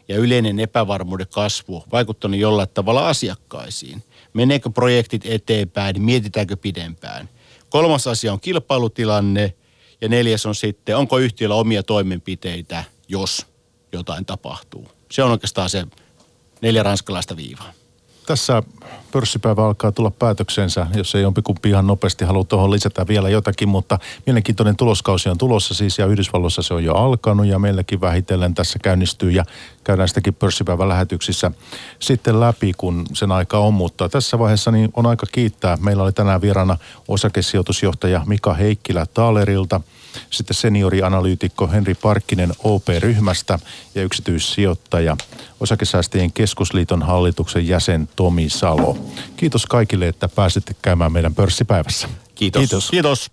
ja yleinen epävarmuuden kasvu vaikuttanut jollain tavalla asiakkaisiin? Meneekö projektit eteenpäin, mietitäänkö pidempään? Kolmas asia on kilpailutilanne ja neljäs on sitten, onko yhtiöllä omia toimenpiteitä, jos jotain tapahtuu. Se on oikeastaan se neljä ranskalaista viivaa. Tässä pörssipäivä alkaa tulla päätöksensä, jos ei jompikumpi ihan nopeasti halua tuohon lisätä vielä jotakin, mutta mielenkiintoinen tuloskausi on tulossa siis ja Yhdysvalloissa se on jo alkanut ja meilläkin vähitellen tässä käynnistyy. Ja käydään sitäkin pörssipäivän lähetyksissä sitten läpi, kun sen aika on, mutta tässä vaiheessa niin on aika kiittää. Meillä oli tänään vieraana osakesijoitusjohtaja Mika Heikkilä Taalerilta – sitten seniorianalyytikko Henri Parkkinen OP-ryhmästä ja yksityissijoittaja Osakesäästäjien keskusliiton hallituksen jäsen Tomi Salo. Kiitos kaikille, että pääsitte käymään meidän pörssipäivässä. Kiitos. Kiitos. Kiitos.